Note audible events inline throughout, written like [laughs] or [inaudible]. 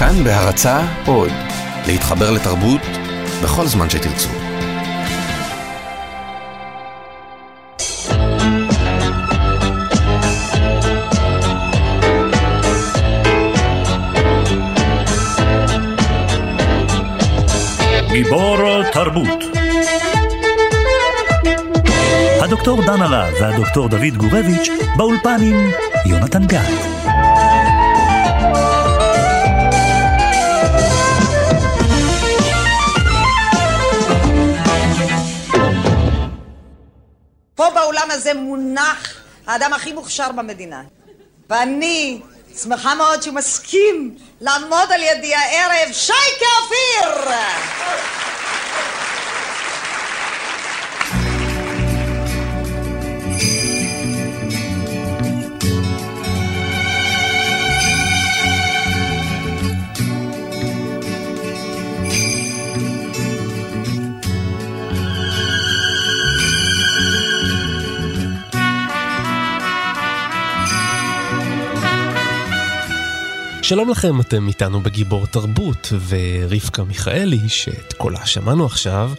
כאן בהרצה עוד, להתחבר לתרבות בכל זמן שתרצו. גיבור תרבות הדוקטור דן הרב והדוקטור דוד גורביץ' באולפן עם יונתן גת. באולם הזה מונח האדם הכי מוכשר במדינה. ואני שמחה מאוד שהוא מסכים לעמוד על ידי הערב, שייקה אופיר! שלום לכם, אתם איתנו בגיבור תרבות, ורבקה מיכאלי, שאת קולה שמענו עכשיו,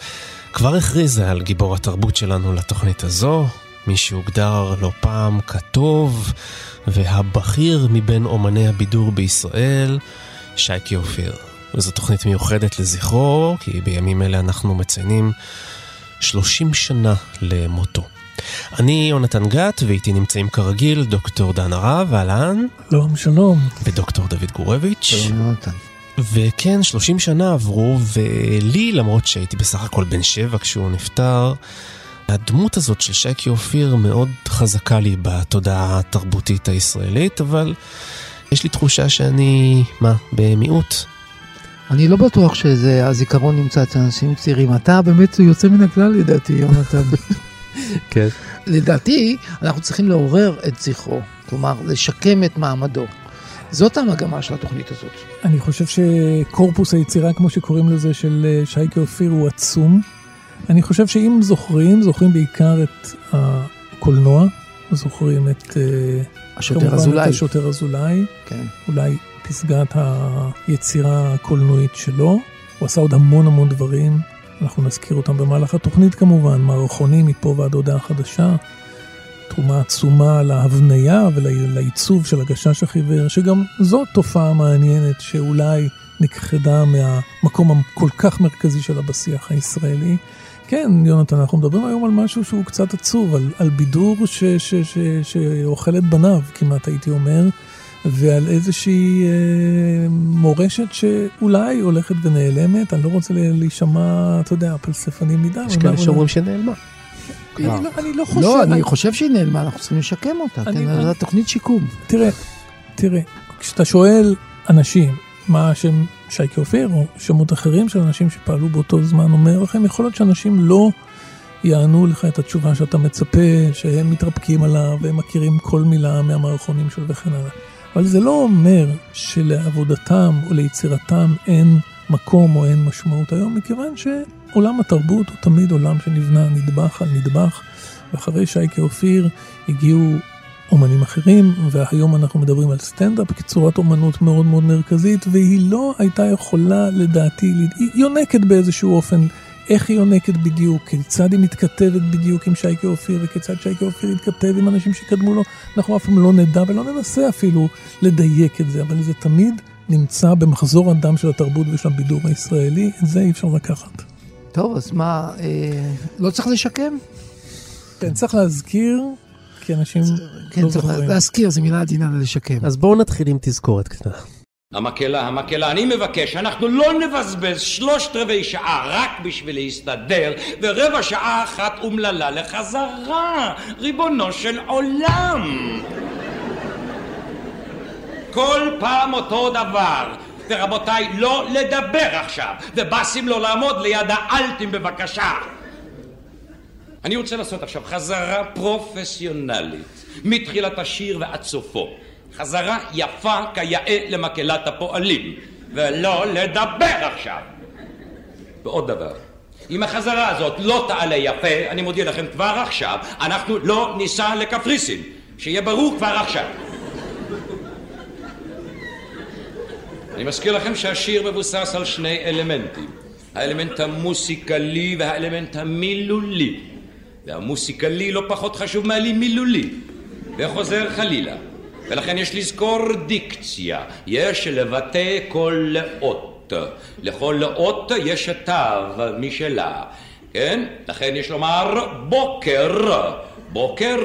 כבר הכריזה על גיבור התרבות שלנו לתוכנית הזו, מי שהוגדר לא פעם כטוב והבכיר מבין אומני הבידור בישראל, שייקי אופיר. וזו תוכנית מיוחדת לזכרו, כי בימים אלה אנחנו מציינים 30 שנה למותו. אני יונתן גת, ואיתי נמצאים כרגיל דוקטור דן הרב, אהלן. שלום, שלום. ודוקטור דוד גורביץ'. שלום יונתן. וכן, 30 שנה עברו, ולי, למרות שהייתי בסך הכל בן שבע כשהוא נפטר, הדמות הזאת של שייקי אופיר מאוד חזקה לי בתודעה התרבותית הישראלית, אבל יש לי תחושה שאני, מה, במיעוט. אני לא בטוח שזה הזיכרון נמצא אצל אנשים צעירים. אתה באמת יוצא מן הכלל לדעתי, יונתן. [laughs] כן. לדעתי, אנחנו צריכים לעורר את זכרו, כלומר, לשקם את מעמדו. זאת המגמה של התוכנית הזאת. אני חושב שקורפוס היצירה, כמו שקוראים לזה, של אה, שייקה אופיר הוא עצום. אני חושב שאם זוכרים, זוכרים בעיקר את הקולנוע, זוכרים את... אה, השוטר אזולאי. את השוטר אזולאי. כן. אולי פסגת היצירה הקולנועית שלו. הוא עשה עוד המון המון דברים. אנחנו נזכיר אותם במהלך התוכנית כמובן, מערכונים מפה ועד הודעה חדשה, תרומה עצומה להבניה ולעיצוב של הגשש החיוור, שגם זו תופעה מעניינת שאולי נכחדה מהמקום הכל כך מרכזי שלה בשיח הישראלי. כן, יונתן, אנחנו מדברים היום על משהו שהוא קצת עצוב, על, על בידור שאוכל את בניו, כמעט הייתי אומר. ועל איזושהי אה, מורשת שאולי הולכת ונעלמת, אני לא רוצה להישמע, אתה יודע, פלספני מדי. יש כאלה שאומרים שנעלמה. אני לא, אני לא חושב. לא, אני חושב שהיא נעלמה, אנחנו צריכים לשקם אותה, כן, זו תוכנית שיקום. תראה, תראה, כשאתה שואל אנשים מה השם שייקי אופיר, או שמות אחרים של אנשים שפעלו באותו זמן, אומר לכם, יכול להיות שאנשים לא יענו לך את התשובה שאתה מצפה, שהם מתרפקים עליו, והם מכירים כל מילה מהמערכונים שלו וכן הלאה. אבל זה לא אומר שלעבודתם או ליצירתם אין מקום או אין משמעות היום, מכיוון שעולם התרבות הוא תמיד עולם שנבנה נדבך על נדבך, ואחרי שייקה אופיר הגיעו אומנים אחרים, והיום אנחנו מדברים על סטנדאפ כצורת אומנות מאוד מאוד מרכזית, והיא לא הייתה יכולה לדעתי, היא יונקת באיזשהו אופן איך היא יונקת בדיוק, כיצד היא מתכתבת בדיוק עם שייקה אופיר, וכיצד שייקה אופיר יתכתב עם אנשים שקדמו לו, אנחנו אף פעם לא נדע ולא ננסה אפילו לדייק את זה, אבל זה תמיד נמצא במחזור הדם של התרבות ושל הבידור הישראלי, את זה אי אפשר לקחת. טוב, אז מה, אה, לא צריך לשקם? כן, צריך להזכיר, כי אנשים כן, לא צריך זוכרים. להזכיר, זה מילה עדינה לשקם. אז בואו נתחיל עם תזכורת קטנה. המקהלה, המקהלה, אני מבקש, אנחנו לא נבזבז שלושת רבעי שעה רק בשביל להסתדר, ורבע שעה אחת אומללה לחזרה, ריבונו של עולם. כל פעם אותו דבר. ורבותיי, לא לדבר עכשיו, ובאסים לא לעמוד ליד האלטים בבקשה. אני רוצה לעשות עכשיו חזרה פרופסיונלית, מתחילת השיר ועד סופו. חזרה יפה כיאה למקהלת הפועלים, ולא לדבר עכשיו. ועוד דבר, אם החזרה הזאת לא תעלה יפה, אני מודיע לכם כבר עכשיו, אנחנו לא ניסע לקפריסין. שיהיה ברור כבר עכשיו. אני מזכיר לכם שהשיר מבוסס על שני אלמנטים, האלמנט המוסיקלי והאלמנט המילולי. והמוסיקלי לא פחות חשוב מהמילולי, וחוזר חלילה. ולכן יש לזכור דיקציה, יש לבטא כל אות. לכל אות יש תו משלה, כן? לכן יש לומר בוקר, בוקר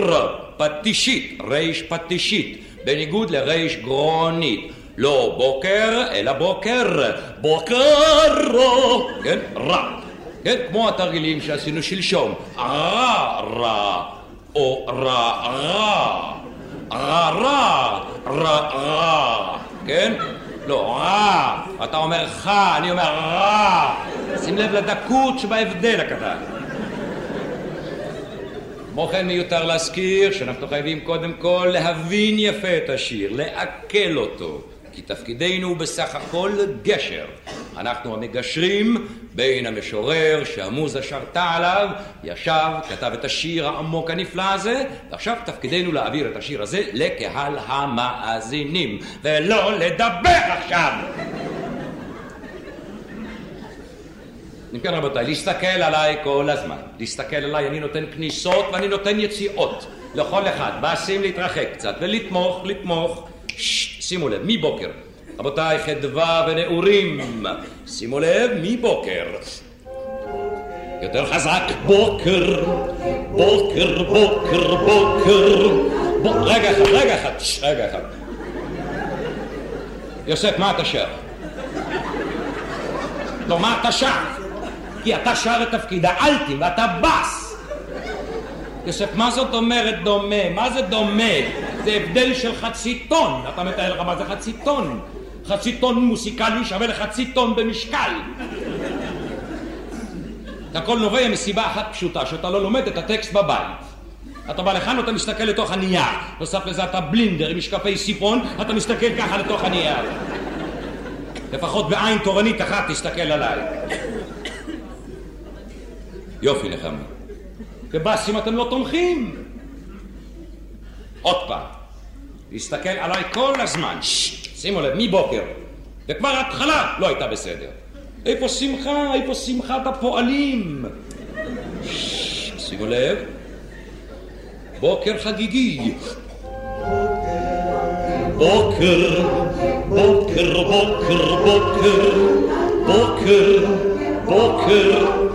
פטישית, ריש פטישית, בניגוד לריש גרונית. לא בוקר, אלא בוקר, בוקר, כן? רע. כן? כמו התרגילים שעשינו שלשום. רע, רע, או רע, רע. רע, רע, רע, רע. כן? לא, רע. אתה אומר ח, אני אומר רע. שים לב לדקות שבהבדל הקטן. כמו כן מיותר להזכיר שאנחנו חייבים קודם כל להבין יפה את השיר, לעכל אותו. כי תפקידנו הוא בסך הכל גשר. אנחנו המגשרים בין המשורר שהמוזה שרתה עליו, ישב, כתב את השיר העמוק הנפלא הזה, ועכשיו תפקידנו להעביר את השיר הזה לקהל המאזינים, ולא לדבר עכשיו! אם כן רבותיי, להסתכל עליי כל הזמן. להסתכל עליי, אני נותן כניסות ואני נותן יציאות לכל אחד. באסים להתרחק קצת ולתמוך, לתמוך. שימו לב, מבוקר. רבותיי, חדווה ונעורים, שימו לב, מבוקר. יותר חזק, בוקר, בוקר, בוקר, בוקר. ב... רגע אחד, רגע אחד, רגע אחד. יוסף, מה אתה שר? לא, מה אתה שר? כי אתה שר את תפקיד האלטים ואתה בס. יוסף, מה זאת אומרת דומה? מה זה דומה? זה הבדל של חצי טון. אתה מתאר לך מה זה חצי טון. חצי טון מוסיקלי שווה לחצי טון במשקל. הכל נובע מסיבה אחת פשוטה, שאתה לא לומד את הטקסט בבית. אתה בא לכאן ואתה מסתכל לתוך הנייר. נוסף לזה אתה בלינדר עם משקפי סיפון, אתה מסתכל ככה לתוך הנייר. לפחות בעין תורנית אחת תסתכל עליי. יופי נחמה. בבאסים אתם לא תומכים. עוד פעם, להסתכל עליי כל הזמן, שימו לב, מבוקר. וכבר ההתחלה לא הייתה בסדר. איפה שמחה? איפה שמחת הפועלים? שימו לב, בוקר חגיגי. בוקר, בוקר, בוקר, בוקר, בוקר, בוקר,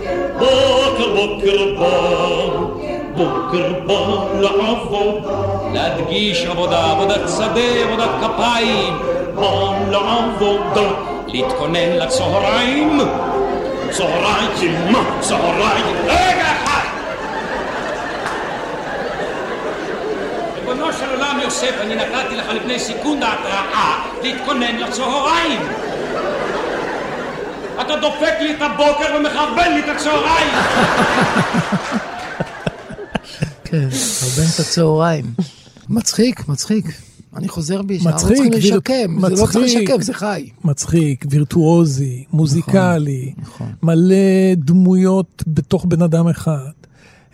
בוקר, בוקר, בוקר. בוקר בא לעבוד, להדגיש עבודה, עבודת שדה, עבודת כפיים, בא לעבודה, להתכונן לצהריים, צהריים, מה צהריים, רגע אחד! ריבונו של עולם יוסף, אני נתתי לך לפני סקונדה התראה להתכונן לצהריים. אתה דופק לי את הבוקר ומחרבן לי את הצהריים. כן, הרבה את הצהריים. מצחיק, מצחיק. אני חוזר בי, שאנחנו מצחיק, צריכים ויר- לשקם, זה לא צריך מצחיק. לשקם, זה חי. מצחיק, וירטואוזי, מוזיקלי, נכון. מלא דמויות בתוך בן אדם אחד.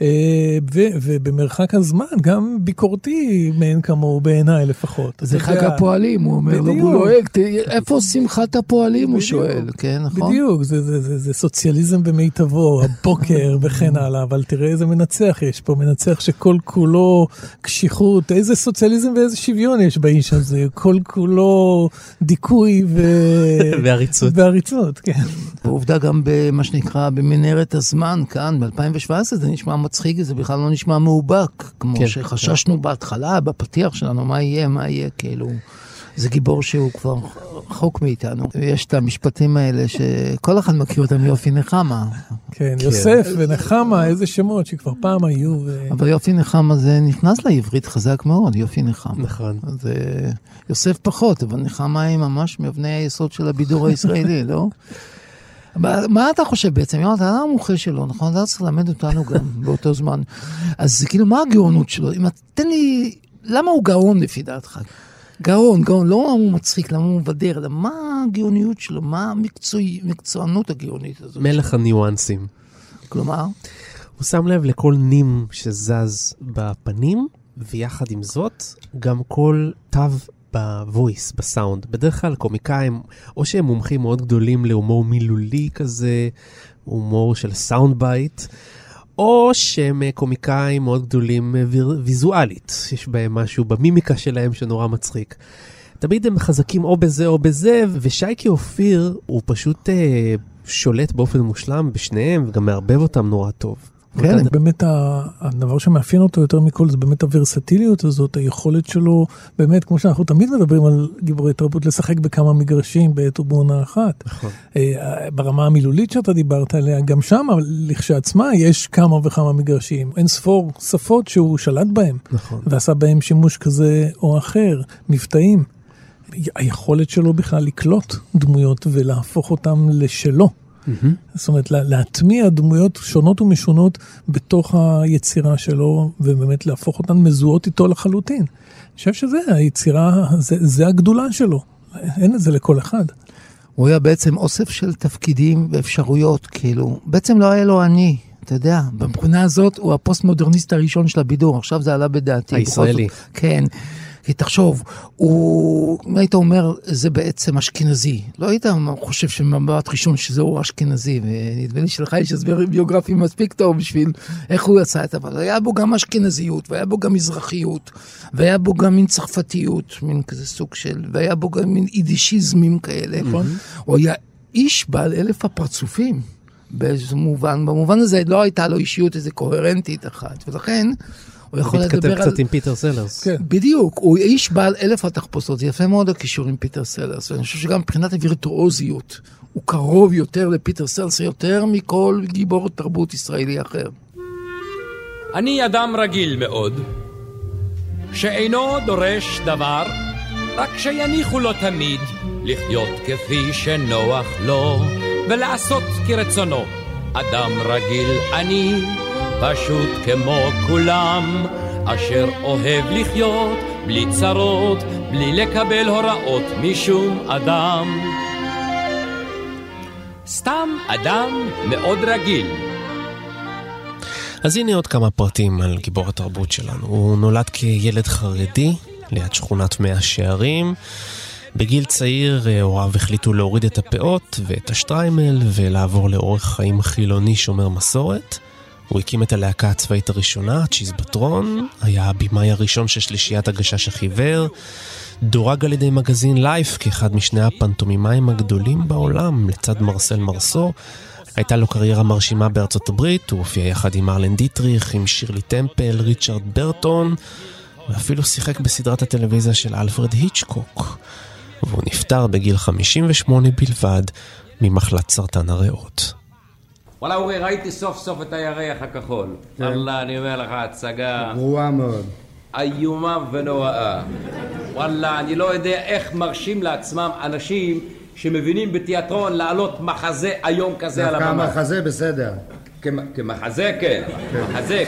אה, ובמרחק הזמן גם ביקורתי מאין כמוהו בעיניי לפחות. זה חג. הפועלים, הוא אומר בדיוק. הוא לועג, "ת- איפה שמחת הפועלים, הוא. שואל, כן, נכון? בדיוק, זה, זה, זה, זה סוציאליזם במיטבו, [laughs] הבוקר וכן הלאה, אבל תראה איזה מנצח יש פה, מנצח שכל כולו קשיחות, איזה סוציאליזם ואיזה שוויון יש באיש הזה, כל כולו דיכוי ו... [laughs] ועריצות. ועריצות, כן. ועובדה גם במה שנקרא במנהרת הזמן, כאן, ב-2017, זה נשמע מצחיק, זה בכלל לא נשמע מאובק, כמו כן, שחששנו בהתחלה, בפתיח שלנו, מה יהיה, מה יהיה, כאילו. זה גיבור שהוא כבר רחוק מאיתנו. ויש את המשפטים האלה שכל אחד מכיר אותם, יופי נחמה. כן, יוסף ונחמה, איזה שמות שכבר פעם היו. ו... אבל יופי נחמה זה נכנס לעברית חזק מאוד, יופי נחמה. נכון. זה יוסף פחות, אבל נחמה היא ממש מאבני היסוד של הבידור הישראלי, לא? [laughs] מה, אתה חושב בעצם? יונתן, אתה המומחה שלו, נכון? אתה צריך ללמד אותנו גם [laughs] באותו זמן. אז כאילו, מה הגאונות שלו? אם תן לי, למה הוא גאון לפי דעתך? גאון, גאון, לא למה הוא מצחיק, למה הוא מבדר, אלא מה הגאוניות שלו, מה המקצוענות הגאונית הזאת? מלך הניואנסים. כלומר, הוא שם לב לכל נים שזז בפנים, ויחד עם זאת, גם כל תו ב voice, ב sound. בדרך כלל קומיקאים, או שהם מומחים מאוד גדולים להומור מילולי כזה, הומור של sound bite, או שהם אה, קומיקאים מאוד גדולים אה, ויזואלית, יש בהם משהו במימיקה שלהם שנורא מצחיק. תמיד הם חזקים או בזה או בזה, ושייקי אופיר הוא פשוט אה, שולט באופן מושלם בשניהם, וגם מערבב אותם נורא טוב. כן, באמת הדבר שמאפיין אותו יותר מכל זה באמת הוורסטיליות הזאת, היכולת שלו, באמת, כמו שאנחנו תמיד מדברים על גיבורי תרבות, לשחק בכמה מגרשים בעת ובעונה אחת. נכון. אה, ברמה המילולית שאתה דיברת עליה, גם שם, לכשעצמה, יש כמה וכמה מגרשים. אין ספור שפות שהוא שלט בהם. נכון. ועשה בהם שימוש כזה או אחר, מבטאים. היכולת שלו בכלל לקלוט דמויות ולהפוך אותם לשלו. Mm-hmm. זאת אומרת, להטמיע דמויות שונות ומשונות בתוך היצירה שלו, ובאמת להפוך אותן מזוהות איתו לחלוטין. אני חושב שזה היצירה, זה, זה הגדולה שלו, אין את זה לכל אחד. הוא היה בעצם אוסף של תפקידים ואפשרויות, כאילו, בעצם לא היה לו אני, אתה יודע, מבחינה הזאת הוא הפוסט-מודרניסט הראשון של הבידור, עכשיו זה עלה בדעתי. הישראלי. כן. כי תחשוב, הוא, אם היית אומר, זה בעצם אשכנזי, לא היית חושב שמבט ראשון שזהו אשכנזי, ונדמה לי שלך יש הסבר ביוגרפי מספיק טוב בשביל איך הוא יצא את אבל היה בו גם אשכנזיות, והיה בו גם מזרחיות, והיה בו גם מין צרפתיות, מין כזה סוג של, והיה בו גם מין יידישיזמים כאלה, נכון? הוא היה איש בעל אלף הפרצופים. באיזה מובן, במובן הזה לא הייתה לו אישיות איזה קוהרנטית אחת, ולכן הוא יכול לדבר על... מתכתב קצת עם פיטר סלרס. כן. בדיוק, הוא איש בעל אלף התחפושות, זה יפה מאוד הקישור עם פיטר סלרס, ואני חושב שגם מבחינת הווירטואוזיות, הוא קרוב יותר לפיטר סלרס, יותר מכל גיבור תרבות ישראלי אחר. אני אדם רגיל מאוד, שאינו דורש דבר, רק שיניחו לו תמיד לחיות כפי שנוח לו, ולעשות כרצונו. אדם רגיל אני, פשוט כמו כולם, אשר אוהב לחיות בלי צרות, בלי לקבל הוראות משום אדם. סתם אדם מאוד רגיל. אז הנה עוד כמה פרטים על גיבור התרבות שלנו. הוא נולד כילד חרדי ליד שכונת מאה שערים. בגיל צעיר אה, הוריו החליטו להוריד את הפאות ואת השטריימל ולעבור לאורך חיים חילוני שומר מסורת. הוא הקים את הלהקה הצבאית הראשונה, צ'יזבטרון, היה הבמאי הראשון של שלישיית הגשש החיוור, דורג על ידי מגזין לייף כאחד משני הפנטומימאים הגדולים בעולם, לצד מרסל מרסו. הייתה לו קריירה מרשימה בארצות הברית, הוא הופיע יחד עם ארלן דיטריך, עם שירלי טמפל, ריצ'רד ברטון, ואפילו שיחק בסדרת הטלוויזיה של אלפרד היצ'קוק. והוא נפטר בגיל 58 בלבד ממחלת סרטן הריאות. וואלה אורי, ראיתי סוף סוף את הירח הכחול. כן. וואלה, אני אומר לך, הצגה... גרועה מאוד. איומה ונוראה. וואלה, אני לא יודע איך מרשים לעצמם אנשים שמבינים בתיאטרון להעלות מחזה היום כזה על הבמה. דווקא מחזה בסדר. כמחזה, כן. כן. מחזה,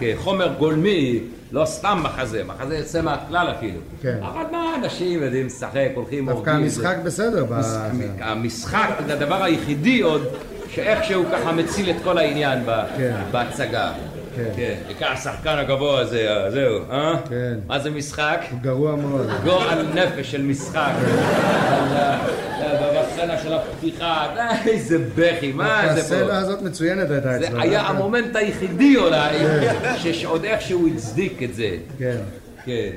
כחומר גולמי. לא סתם מחזה, מחזה יוצא מהכלל אפילו. כן. אבל מה אנשים יודעים לשחק, הולכים, הורגים. דווקא המשחק בסדר. המשחק זה הדבר היחידי עוד שאיכשהו ככה מציל את כל העניין כן. בהצגה. כן. כן. בעיקר השחקן הגבוה הזה, אה, זהו, אה? כן. מה זה משחק? גרוע מאוד. גועל נפש של משחק. כן. בסצנה של הפתיחה, איזה בכי, מה זה פה? הסצנה הזאת מצוינת הייתה אצלו. זה היה המומנט היחידי אולי, שעוד איכשהו הצדיק את זה. כן. כן.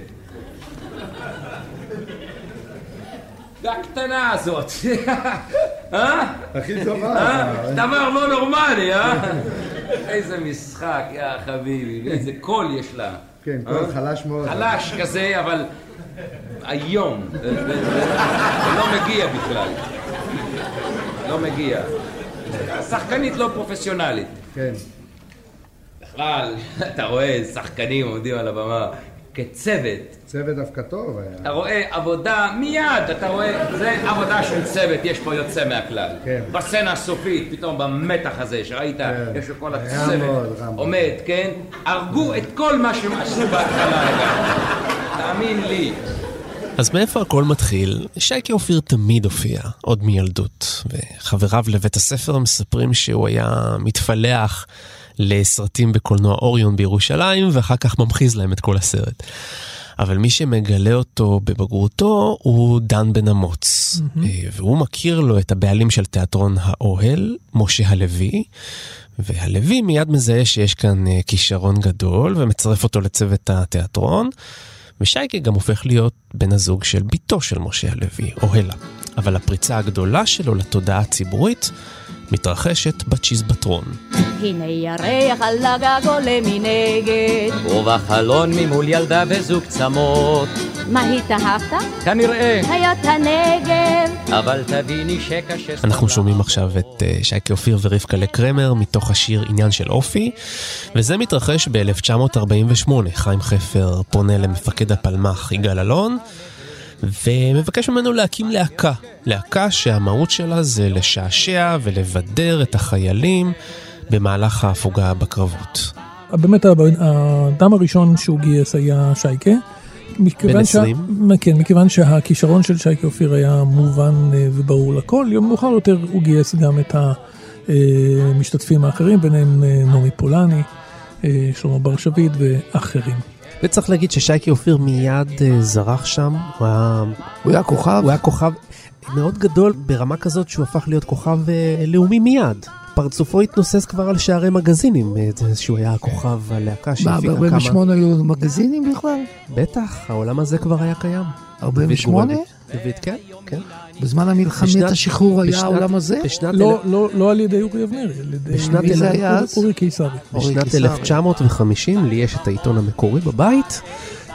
והקטנה הזאת, [laughs] אה? הכי טובה. אה? דבר לא נורמלי, אה? איזה משחק, יא חביבי, איזה קול יש לה. כן, קול אה? חלש מאוד. חלש כזה, אבל היום. לא מגיע בכלל. לא מגיע. שחקנית לא פרופסיונלית. כן. בכלל, אתה רואה שחקנים עומדים על הבמה. כצוות. צוות דווקא טוב היה. אתה רואה עבודה מיד, אתה רואה, זה עבודה של צוות, יש פה יוצא מהכלל. כן. בסצנה הסופית, פתאום במתח הזה, שראית, כן. יש לו כל הצוות עומד, כן? הרגו את כל מה שהם עשו בהתחלה, תאמין לי. אז מאיפה הכל מתחיל? שייקי אופיר תמיד הופיע, עוד מילדות, וחבריו לבית הספר מספרים שהוא היה מתפלח לסרטים בקולנוע אוריון בירושלים, ואחר כך ממחיז להם את כל הסרט. אבל מי שמגלה אותו בבגרותו הוא דן בן אמוץ. Mm-hmm. והוא מכיר לו את הבעלים של תיאטרון האוהל, משה הלוי, והלוי מיד מזהה שיש כאן אה, כישרון גדול ומצרף אותו לצוות התיאטרון. ושייקה גם הופך להיות בן הזוג של בתו של משה הלוי, אוהלה. אבל הפריצה הגדולה שלו לתודעה הציבורית מתרחשת בצ'יזבטרון. הנה ירח על הגג עולה מנגד. ובחלון ממול ילדה וזוג צמות. מה התאהבת? כנראה. חיות הנגב. אבל תביני שקשה... אנחנו שומעים עכשיו את uh, שייקה אופיר ורבקה לקרמר מתוך השיר עניין של אופי, וזה מתרחש ב-1948. חיים חפר פונה למפקד הפלמ"ח יגאל אלון. ומבקש ממנו להקים להקה. להקה שהמהות שלה זה לשעשע ולבדר את החיילים במהלך ההפוגה בקרבות. באמת האדם הראשון שהוא גייס היה שייקה. בן 20? שה... כן, מכיוון שהכישרון של שייקה אופיר היה מובן אה, וברור לכל, יום מאוחר יותר הוא גייס גם את המשתתפים האחרים, ביניהם אה, נעמי פולני, אה, שלמה בר שביט ואחרים. וצריך להגיד ששייקי אופיר מיד uh, זרח שם, הוא היה... הוא היה כוכב? הוא היה כוכב מאוד גדול ברמה כזאת שהוא הפך להיות כוכב uh, לאומי מיד. פרצופו התנוסס כבר על שערי מגזינים, אה, שהוא היה הכוכב הלהקה שהפיקה כמה... מה, ב-48 היו מגזינים בכלל? בטח, העולם הזה כבר היה קיים. 48? דוד, כן, כן. בזמן המלחמת השחרור היה העולם הזה? לא, לא, לא על ידי אורי אבנרי, על ידי... מי זה היה אז? אורי קיסרי. בשנת 1950 לי יש את העיתון המקורי בבית.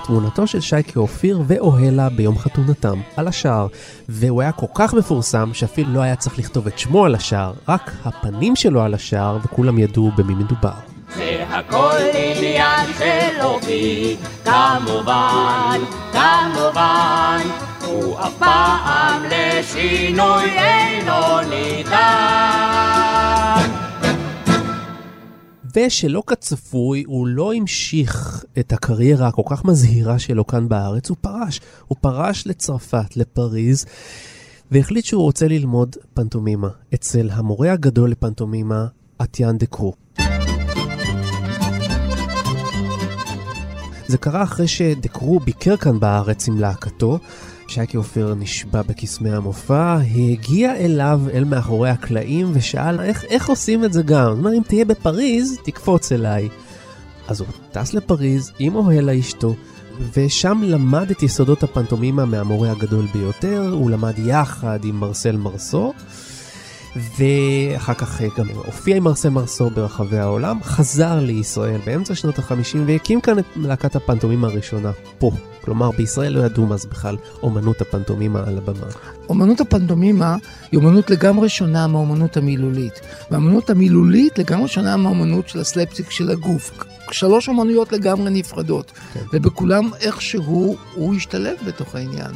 תמונתו של שייקה אופיר ואוהלה ביום חתונתם על השער, והוא היה כל כך מפורסם שאפילו לא היה צריך לכתוב את שמו על השער, רק הפנים שלו על השער וכולם ידעו במי מדובר. זה הכל עניין של אופי, כמובן, כמובן, הוא אף פעם לשינוי אינו ניתן. ושלא כצפוי, הוא לא המשיך את הקריירה הכל כך מזהירה שלו כאן בארץ, הוא פרש. הוא פרש לצרפת, לפריז, והחליט שהוא רוצה ללמוד פנטומימה אצל המורה הגדול לפנטומימה, אטיאן דה קרו. זה קרה אחרי שדקרו ביקר כאן בארץ עם להקתו. שייקי אופיר נשבע בקסמי המופע, הגיע אליו אל מאחורי הקלעים ושאל איך, איך עושים את זה גם. זאת אומרת, אם תהיה בפריז, תקפוץ אליי. אז הוא טס לפריז עם אוהלה אשתו, ושם למד את יסודות הפנטומימה מהמורה הגדול ביותר, הוא למד יחד עם מרסל מרסו. ואחר כך אה, גם הופיע עם מרסל מרסו ברחבי העולם, חזר לישראל באמצע שנות ה-50 והקים כאן את להקת הפנטומימה הראשונה פה. כלומר, בישראל לא ידעו זה בכלל אומנות הפנטומימה על הבמה. אומנות הפנטומימה היא אומנות לגמרי שונה מהאומנות המילולית. והאומנות המילולית לגמרי שונה מהאומנות של הסלפסיק של הגוף. שלוש אומנויות לגמרי נפרדות. כן. ובכולם איכשהו הוא השתלב בתוך העניין.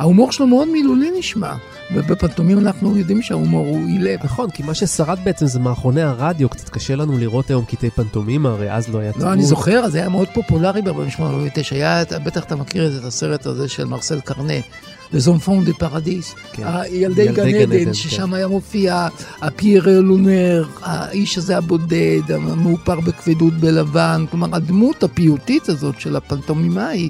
ההומור שלו מאוד מילולי נשמע. ובפנטומים אנחנו יודעים שההומור הוא אילם. נכון, כי מה ששרד בעצם זה מערכוני הרדיו, קצת קשה לנו לראות היום קטעי פנטומים, הרי אז לא היה תמור. לא, אני זוכר, זה היה מאוד פופולרי ב-48-49, היה, בטח אתה מכיר את הסרט הזה של מרסל קרנה. Les Enfants du Paradis, כן. ילדי גן עדן, כן. ששם היה מופיע ה Pierrot Lunaire, האיש הזה הבודד, המאופר בכבדות בלבן, כלומר הדמות הפיוטית הזאת של הפנטומימאי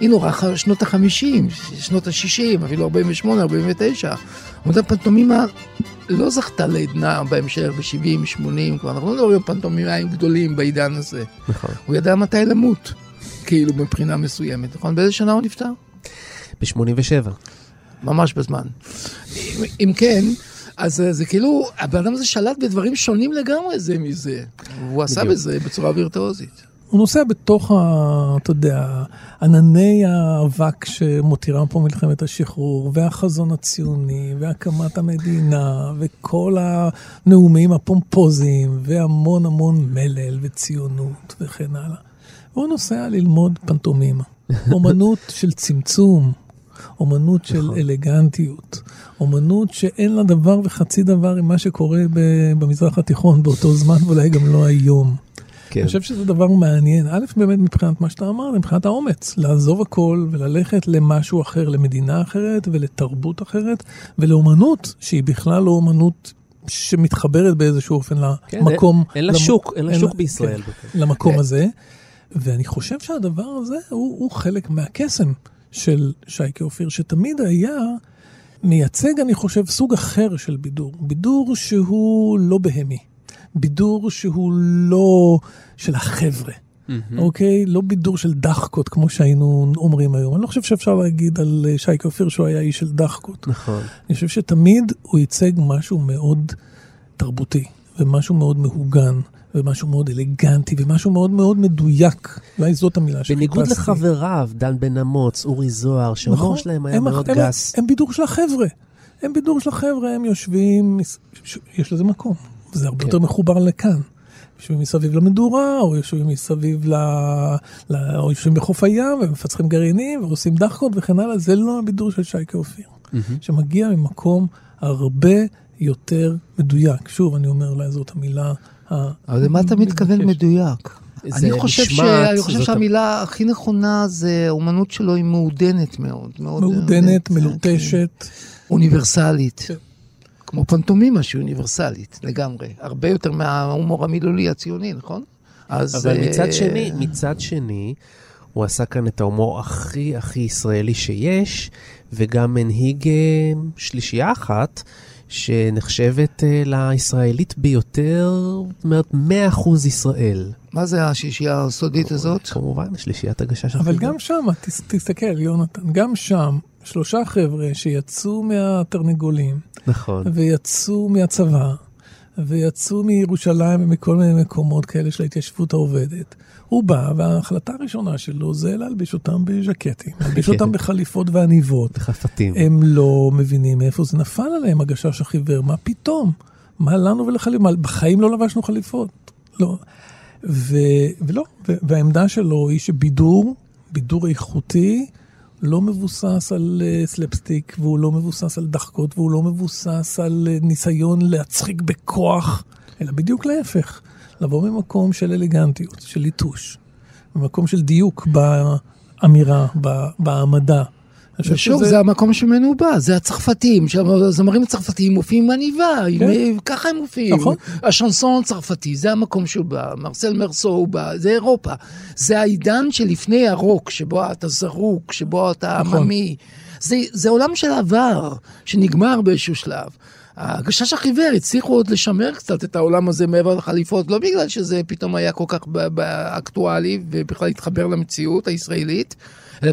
היא נורא שנות החמישים, שנות השישים, אפילו 48, 49. עבודת פנטומימה לא זכתה לעדנה בהמשך, ב-70, 80, כבר אנחנו לא מדברים על פנטומימאים גדולים בעידן הזה. נכון. הוא ידע מתי למות, כאילו מבחינה מסוימת, נכון? באיזה שנה הוא נפטר? ב-87. ממש בזמן. אם, אם כן, אז זה כאילו, הבן אדם הזה שלט בדברים שונים לגמרי זה מזה. הוא עשה בזה בצורה וירטואוזית. הוא נוסע בתוך, ה, אתה יודע, ענני האבק שמותירה פה מלחמת השחרור, והחזון הציוני, והקמת המדינה, וכל הנאומים הפומפוזיים, והמון המון מלל וציונות וכן הלאה. והוא נוסע ללמוד פנטומימה. [laughs] אומנות של צמצום, אומנות של נכון. אלגנטיות, אומנות שאין לה דבר וחצי דבר עם מה שקורה במזרח התיכון באותו זמן, ואולי גם לא היום. כן. אני חושב שזה דבר מעניין. א', באמת מבחינת מה שאתה אמר, מבחינת האומץ, לעזוב הכל וללכת למשהו אחר, למדינה אחרת ולתרבות אחרת, ולאומנות שהיא בכלל לא אומנות שמתחברת באיזשהו אופן כן, למקום. אין לה שוק, אין לה שוק בישראל. כן, למקום הזה. ואני חושב שהדבר הזה הוא, הוא חלק מהקסם של שייקה אופיר, שתמיד היה מייצג, אני חושב, סוג אחר של בידור. בידור שהוא לא בהמי. בידור שהוא לא של החבר'ה. Mm-hmm. אוקיי? לא בידור של דחקות, כמו שהיינו אומרים היום. אני לא חושב שאפשר להגיד על אה, שייקה אופיר שהוא היה איש של דחקות. נכון. אני חושב שתמיד הוא ייצג משהו מאוד תרבותי, ומשהו מאוד מהוגן, ומשהו מאוד אלגנטי, ומשהו מאוד מאוד מדויק. אולי זאת המילה שחיפשתי. בניגוד לחבריו, דן בן אמוץ, אורי זוהר, שההומור נכון. שלהם היה הם- מאוד הם- גס. הם בידור של החבר'ה. הם בידור של החבר'ה, הם יושבים, יש לזה מקום. זה הרבה כן. יותר מחובר לכאן. יושבים מסביב למדורה, או יושבים מסביב ל... ל... או יושבים בחוף הים, ומפצחים גרעינים, ועושים דחקות וכן הלאה, זה לא הבידור של שייקה אופיר. שמגיע ממקום הרבה יותר מדויק. שוב, אני אומר לה, זאת המילה ה... אבל למה אתה מתכוון. מדויק? אני חושב, ש... אני חושב שהמילה הכי נכונה זה, האומנות שלו היא מעודנת מאוד. מאוד מעודנת, כן. מלוטשת. אוניברסלית. כן. כמו פנטומימה שהיא אוניברסלית לגמרי. הרבה יותר מההומור המילולי הציוני, נכון? אז... אבל אה, מצד שני, מצד שני, הוא עשה כאן את ההומור הכי הכי ישראלי שיש, וגם הנהיג אה, שלישייה אחת, שנחשבת אה, לישראלית ביותר, זאת אומרת 100% ישראל. מה זה השישייה הסודית הזאת? כמובן, שלישיית הגשש אבל. גם שם, תס, תסתכל, יונתן, גם שם, שלושה חבר'ה שיצאו מהתרנגולים, נכון. ויצאו מהצבא, ויצאו מירושלים ומכל מיני מקומות כאלה של ההתיישבות העובדת. הוא בא, וההחלטה הראשונה שלו זה להלביש אותם בז'קטים, [laughs] להלביש. אותם בחליפות ועניבות. חפתים. הם לא מבינים מאיפה זה נפל עליהם, הגשש החיוור, מה פתאום? מה לנו ולחליפות? בחיים לא לבשנו חליפות. לא. ו, ולא, ו, והעמדה שלו היא שבידור, בידור איכותי, לא מבוסס על סלפסטיק, והוא לא מבוסס על דחקות, והוא לא מבוסס על uh, ניסיון להצחיק בכוח, אלא בדיוק להפך, לבוא ממקום של אלגנטיות, של ליטוש, ממקום של דיוק באמירה, בהעמדה. ושוב, שזה- זה המקום שממנו הוא בא, זה הצרפתים, שהזמרים הצרפתיים מופיעים עם עניבה, כן. ככה הם מופיעים. נכון. השנסון הצרפתי, זה המקום שהוא בא, מרסל מרסו הוא בא, זה אירופה. זה העידן שלפני הרוק, שבו אתה זרוק, שבו אתה נכון. עממי. זה, זה עולם של עבר, שנגמר באיזשהו שלב. הגשש החיוור הצליחו עוד לשמר קצת את העולם הזה מעבר לחליפות, לא בגלל שזה פתאום היה כל כך אקטואלי ובכלל התחבר למציאות הישראלית,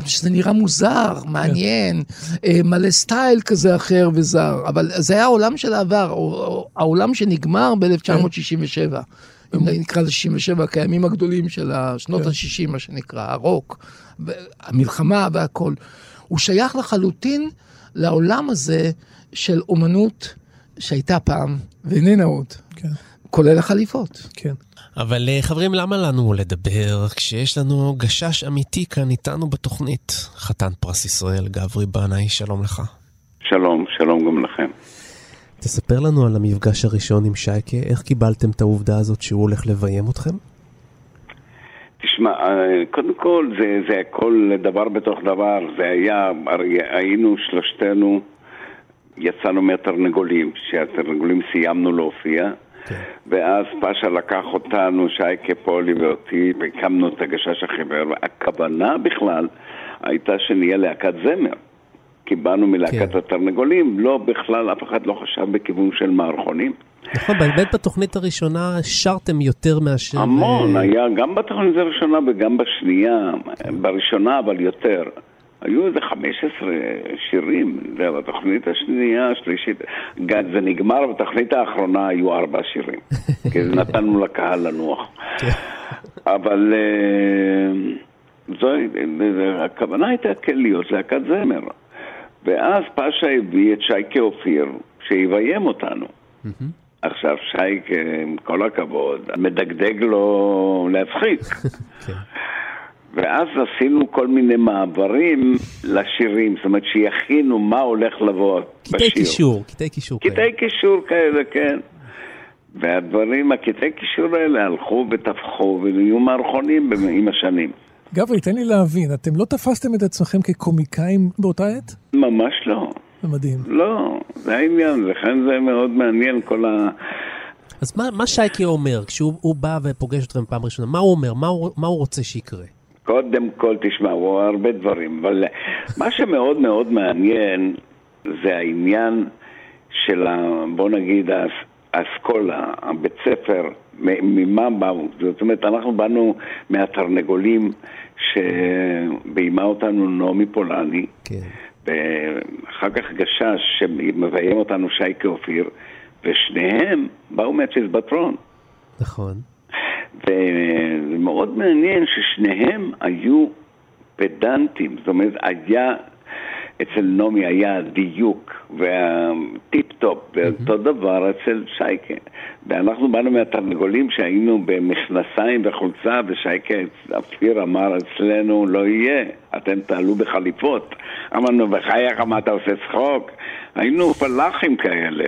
שזה נראה מוזר, מעניין, אה, מלא סטייל כזה אחר וזר, אבל זה היה העולם של העבר, או- העולם שנגמר ב-1967. אם נקרא לזה 67, הקיימים הגדולים של השנות כן. ה-60, מה שנקרא, הרוק, המלחמה והכל. הוא שייך לחלוטין לעולם הזה של אומנות שהייתה פעם, ואיננה עוד, כן, כולל החליפות. כן. אבל אה, חברים, למה לנו לדבר כשיש לנו גשש אמיתי כאן איתנו בתוכנית? חתן פרס ישראל, גברי בנאי, שלום לך. שלום, שלום גם לכם. תספר לנו על המפגש הראשון עם שייקה, איך קיבלתם את העובדה הזאת שהוא הולך לביים אתכם? תשמע, אה, קודם כל זה, זה הכל דבר בתוך דבר, זה היה, היינו שלושתנו, יצאנו מהתרנגולים, שהתרנגולים סיימנו להופיע, כן. ואז פאשה לקח אותנו, שייקה פולי ואותי, והקמנו את הגשש החיוור, הכוונה בכלל הייתה שנהיה להקת זמר. כי באנו מלהקת כן. התרנגולים, לא בכלל, אף אחד לא חשב בכיוון של מערכונים. נכון, באמת בתוכנית הראשונה שרתם יותר מאשר... המון, אה, היה גם בתוכנית הראשונה וגם בשנייה, בראשונה אבל יותר. היו איזה 15 שירים, זה בתוכנית השנייה, השלישית, זה נגמר, בתוכנית האחרונה היו ארבע שירים, [laughs] כי נתנו לקהל לנוח. אבל אה, זו, הכוונה הייתה כן להיות להקת זמר. ואז פאשה הביא את שייקה אופיר, שיביים אותנו. עכשיו שייקה, עם כל הכבוד, מדגדג לו להצחיק. [laughs] ואז עשינו כל מיני מעברים לשירים, זאת אומרת שיכינו מה הולך לבוא בשיר. קטעי קישור, קטעי קישור. כאלה. קטעי קישור כאלה, כן. והדברים, הקטעי קישור האלה הלכו וטפחו ונהיו מערכונים עם השנים. גברי, תן לי להבין, אתם לא תפסתם את עצמכם כקומיקאים באותה עת? ממש לא. זה מדהים. לא, זה העניין, לכן זה מאוד מעניין כל ה... אז מה, מה שייקה אומר כשהוא הוא בא ופוגש אתכם פעם ראשונה? מה הוא אומר? מה הוא, מה הוא רוצה שיקרה? קודם כל, תשמע, הוא הרבה דברים, אבל מה שמאוד מאוד מעניין זה העניין של, ה, בוא נגיד, האס- האסכולה, הבית ספר, ממה באו. זאת אומרת, אנחנו באנו מהתרנגולים שביימה אותנו נעמי פולני, כן. ואחר כך גשש שמביים אותנו שייקה אופיר, ושניהם באו מהצ'יזבטרון. נכון. וזה מאוד מעניין ששניהם היו פדנטים, זאת אומרת, היה, אצל נעמי היה דיוק והטיפ-טופ, ואותו דבר אצל שייקה. ואנחנו באנו מהתרנגולים שהיינו במכנסיים וחולצה, ושייקה אפיר אמר אצלנו לא יהיה, אתם תעלו בחליפות. אמרנו, בחייך, מה אתה עושה צחוק? היינו פלאחים כאלה.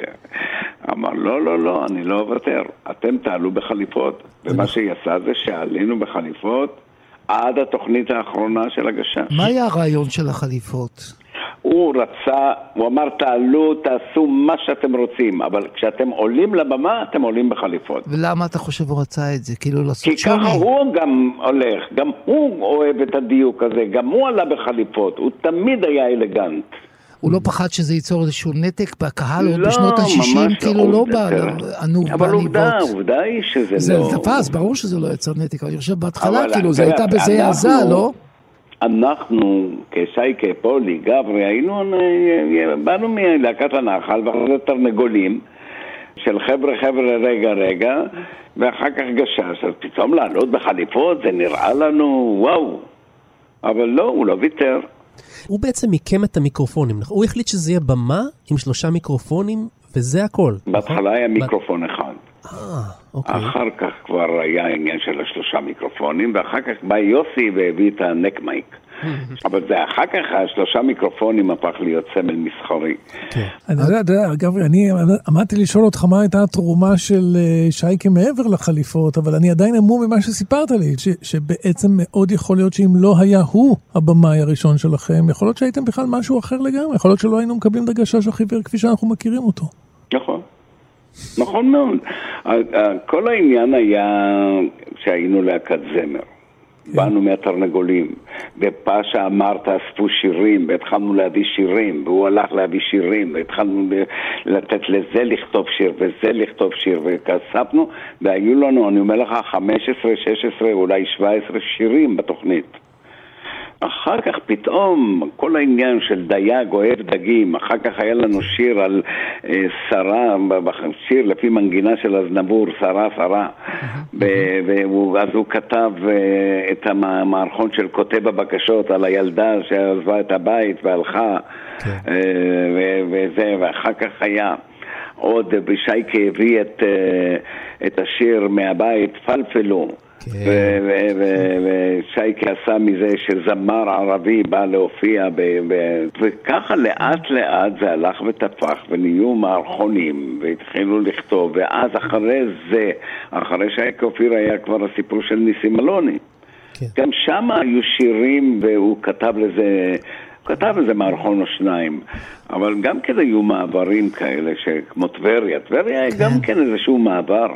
אמר, לא, לא, לא, אני לא אוותר, אתם תעלו בחליפות. ומה שיצא זה שעלינו בחליפות עד התוכנית האחרונה של הגשש. מה היה הרעיון של החליפות? הוא רצה, הוא אמר, תעלו, תעשו מה שאתם רוצים, אבל כשאתם עולים לבמה, אתם עולים בחליפות. ולמה אתה חושב הוא רצה את זה? כאילו כי לעשות שוני? ככה הוא גם הולך, גם הוא אוהב את הדיוק הזה, גם הוא עלה בחליפות, הוא תמיד היה אלגנט. הוא לא פחד שזה ייצור איזשהו נתק בקהל, עוד לא, בשנות ה-60, ממש לא. כאילו לא בא. ענוג אבל עובדה, בעניבות. עובדה היא שזה זה לא... תפס, ברור שזה לא יצר נתק, אבל אני חושב בהתחלה, כאילו, זה הייתה בזה העזה, לא? אנחנו, כשייקה, פולי, גברי, היינו, אה, באנו מלהקת הנחל, ואחרי זה תרנגולים, של חבר'ה חבר'ה רגע רגע, ואחר כך גשש, אז פתאום לעלות בחליפות, זה נראה לנו וואו. אבל לא, הוא לא ויתר. הוא בעצם מיקם את המיקרופונים, נכון? הוא החליט שזה יהיה במה עם שלושה מיקרופונים, וזה הכל. בהתחלה היה מיקרופון אחד. אה, אוקיי. אחר כך כבר היה העניין של השלושה מיקרופונים, ואחר כך בא יוסי והביא את הנק מייק. [laughs] אבל זה אחר כך השלושה מיקרופונים הפך להיות סמל מסחרי. אני יודע, אתה יודע, אגב, אני עמדתי לשאול אותך מה הייתה התרומה של אה, שייקה מעבר לחליפות, אבל אני עדיין אמור ממה שסיפרת לי, ש- שבעצם מאוד יכול להיות שאם לא היה הוא הבמאי הראשון שלכם, יכול להיות שהייתם בכלל משהו אחר לגמרי, יכול להיות שלא היינו מקבלים את הגשש החיוור כפי שאנחנו מכירים אותו. נכון. נכון מאוד. ה- ה- כל העניין היה שהיינו להקת זמר. באנו מהתרנגולים, ופאשה אמר תאספו שירים, והתחלנו להביא שירים, והוא הלך להביא שירים, והתחלנו לתת לזה לכתוב שיר וזה לכתוב שיר, וכספנו, והיו לנו, אני אומר לך, 15, 16, אולי 17 שירים בתוכנית. אחר כך פתאום כל העניין של דייג אוהב דגים, אחר כך היה לנו שיר על אה, שרה, שיר לפי מנגינה של אזנבור, שרה שרה, ו- והוא- אז הוא כתב אה, את המערכון של כותב הבקשות על הילדה שעזבה את הבית והלכה, אה, ו- וזה, ואחר כך היה עוד, שייקה הביא את, אה, את השיר מהבית, פלפלו. ו- ושייקה עשה מזה שזמר ערבי בא להופיע, וככה לאט לאט זה הלך ותפח ונהיו מערכונים והתחילו לכתוב, ואז אחרי זה, אחרי שייקה אופיר היה כבר הסיפור של ניסים אלוני. גם שם היו שירים והוא כתב לזה, הוא כתב איזה מערכון או שניים, אבל גם כן היו מעברים כאלה, כמו טבריה, טבריה היה גם כן איזשהו מעבר.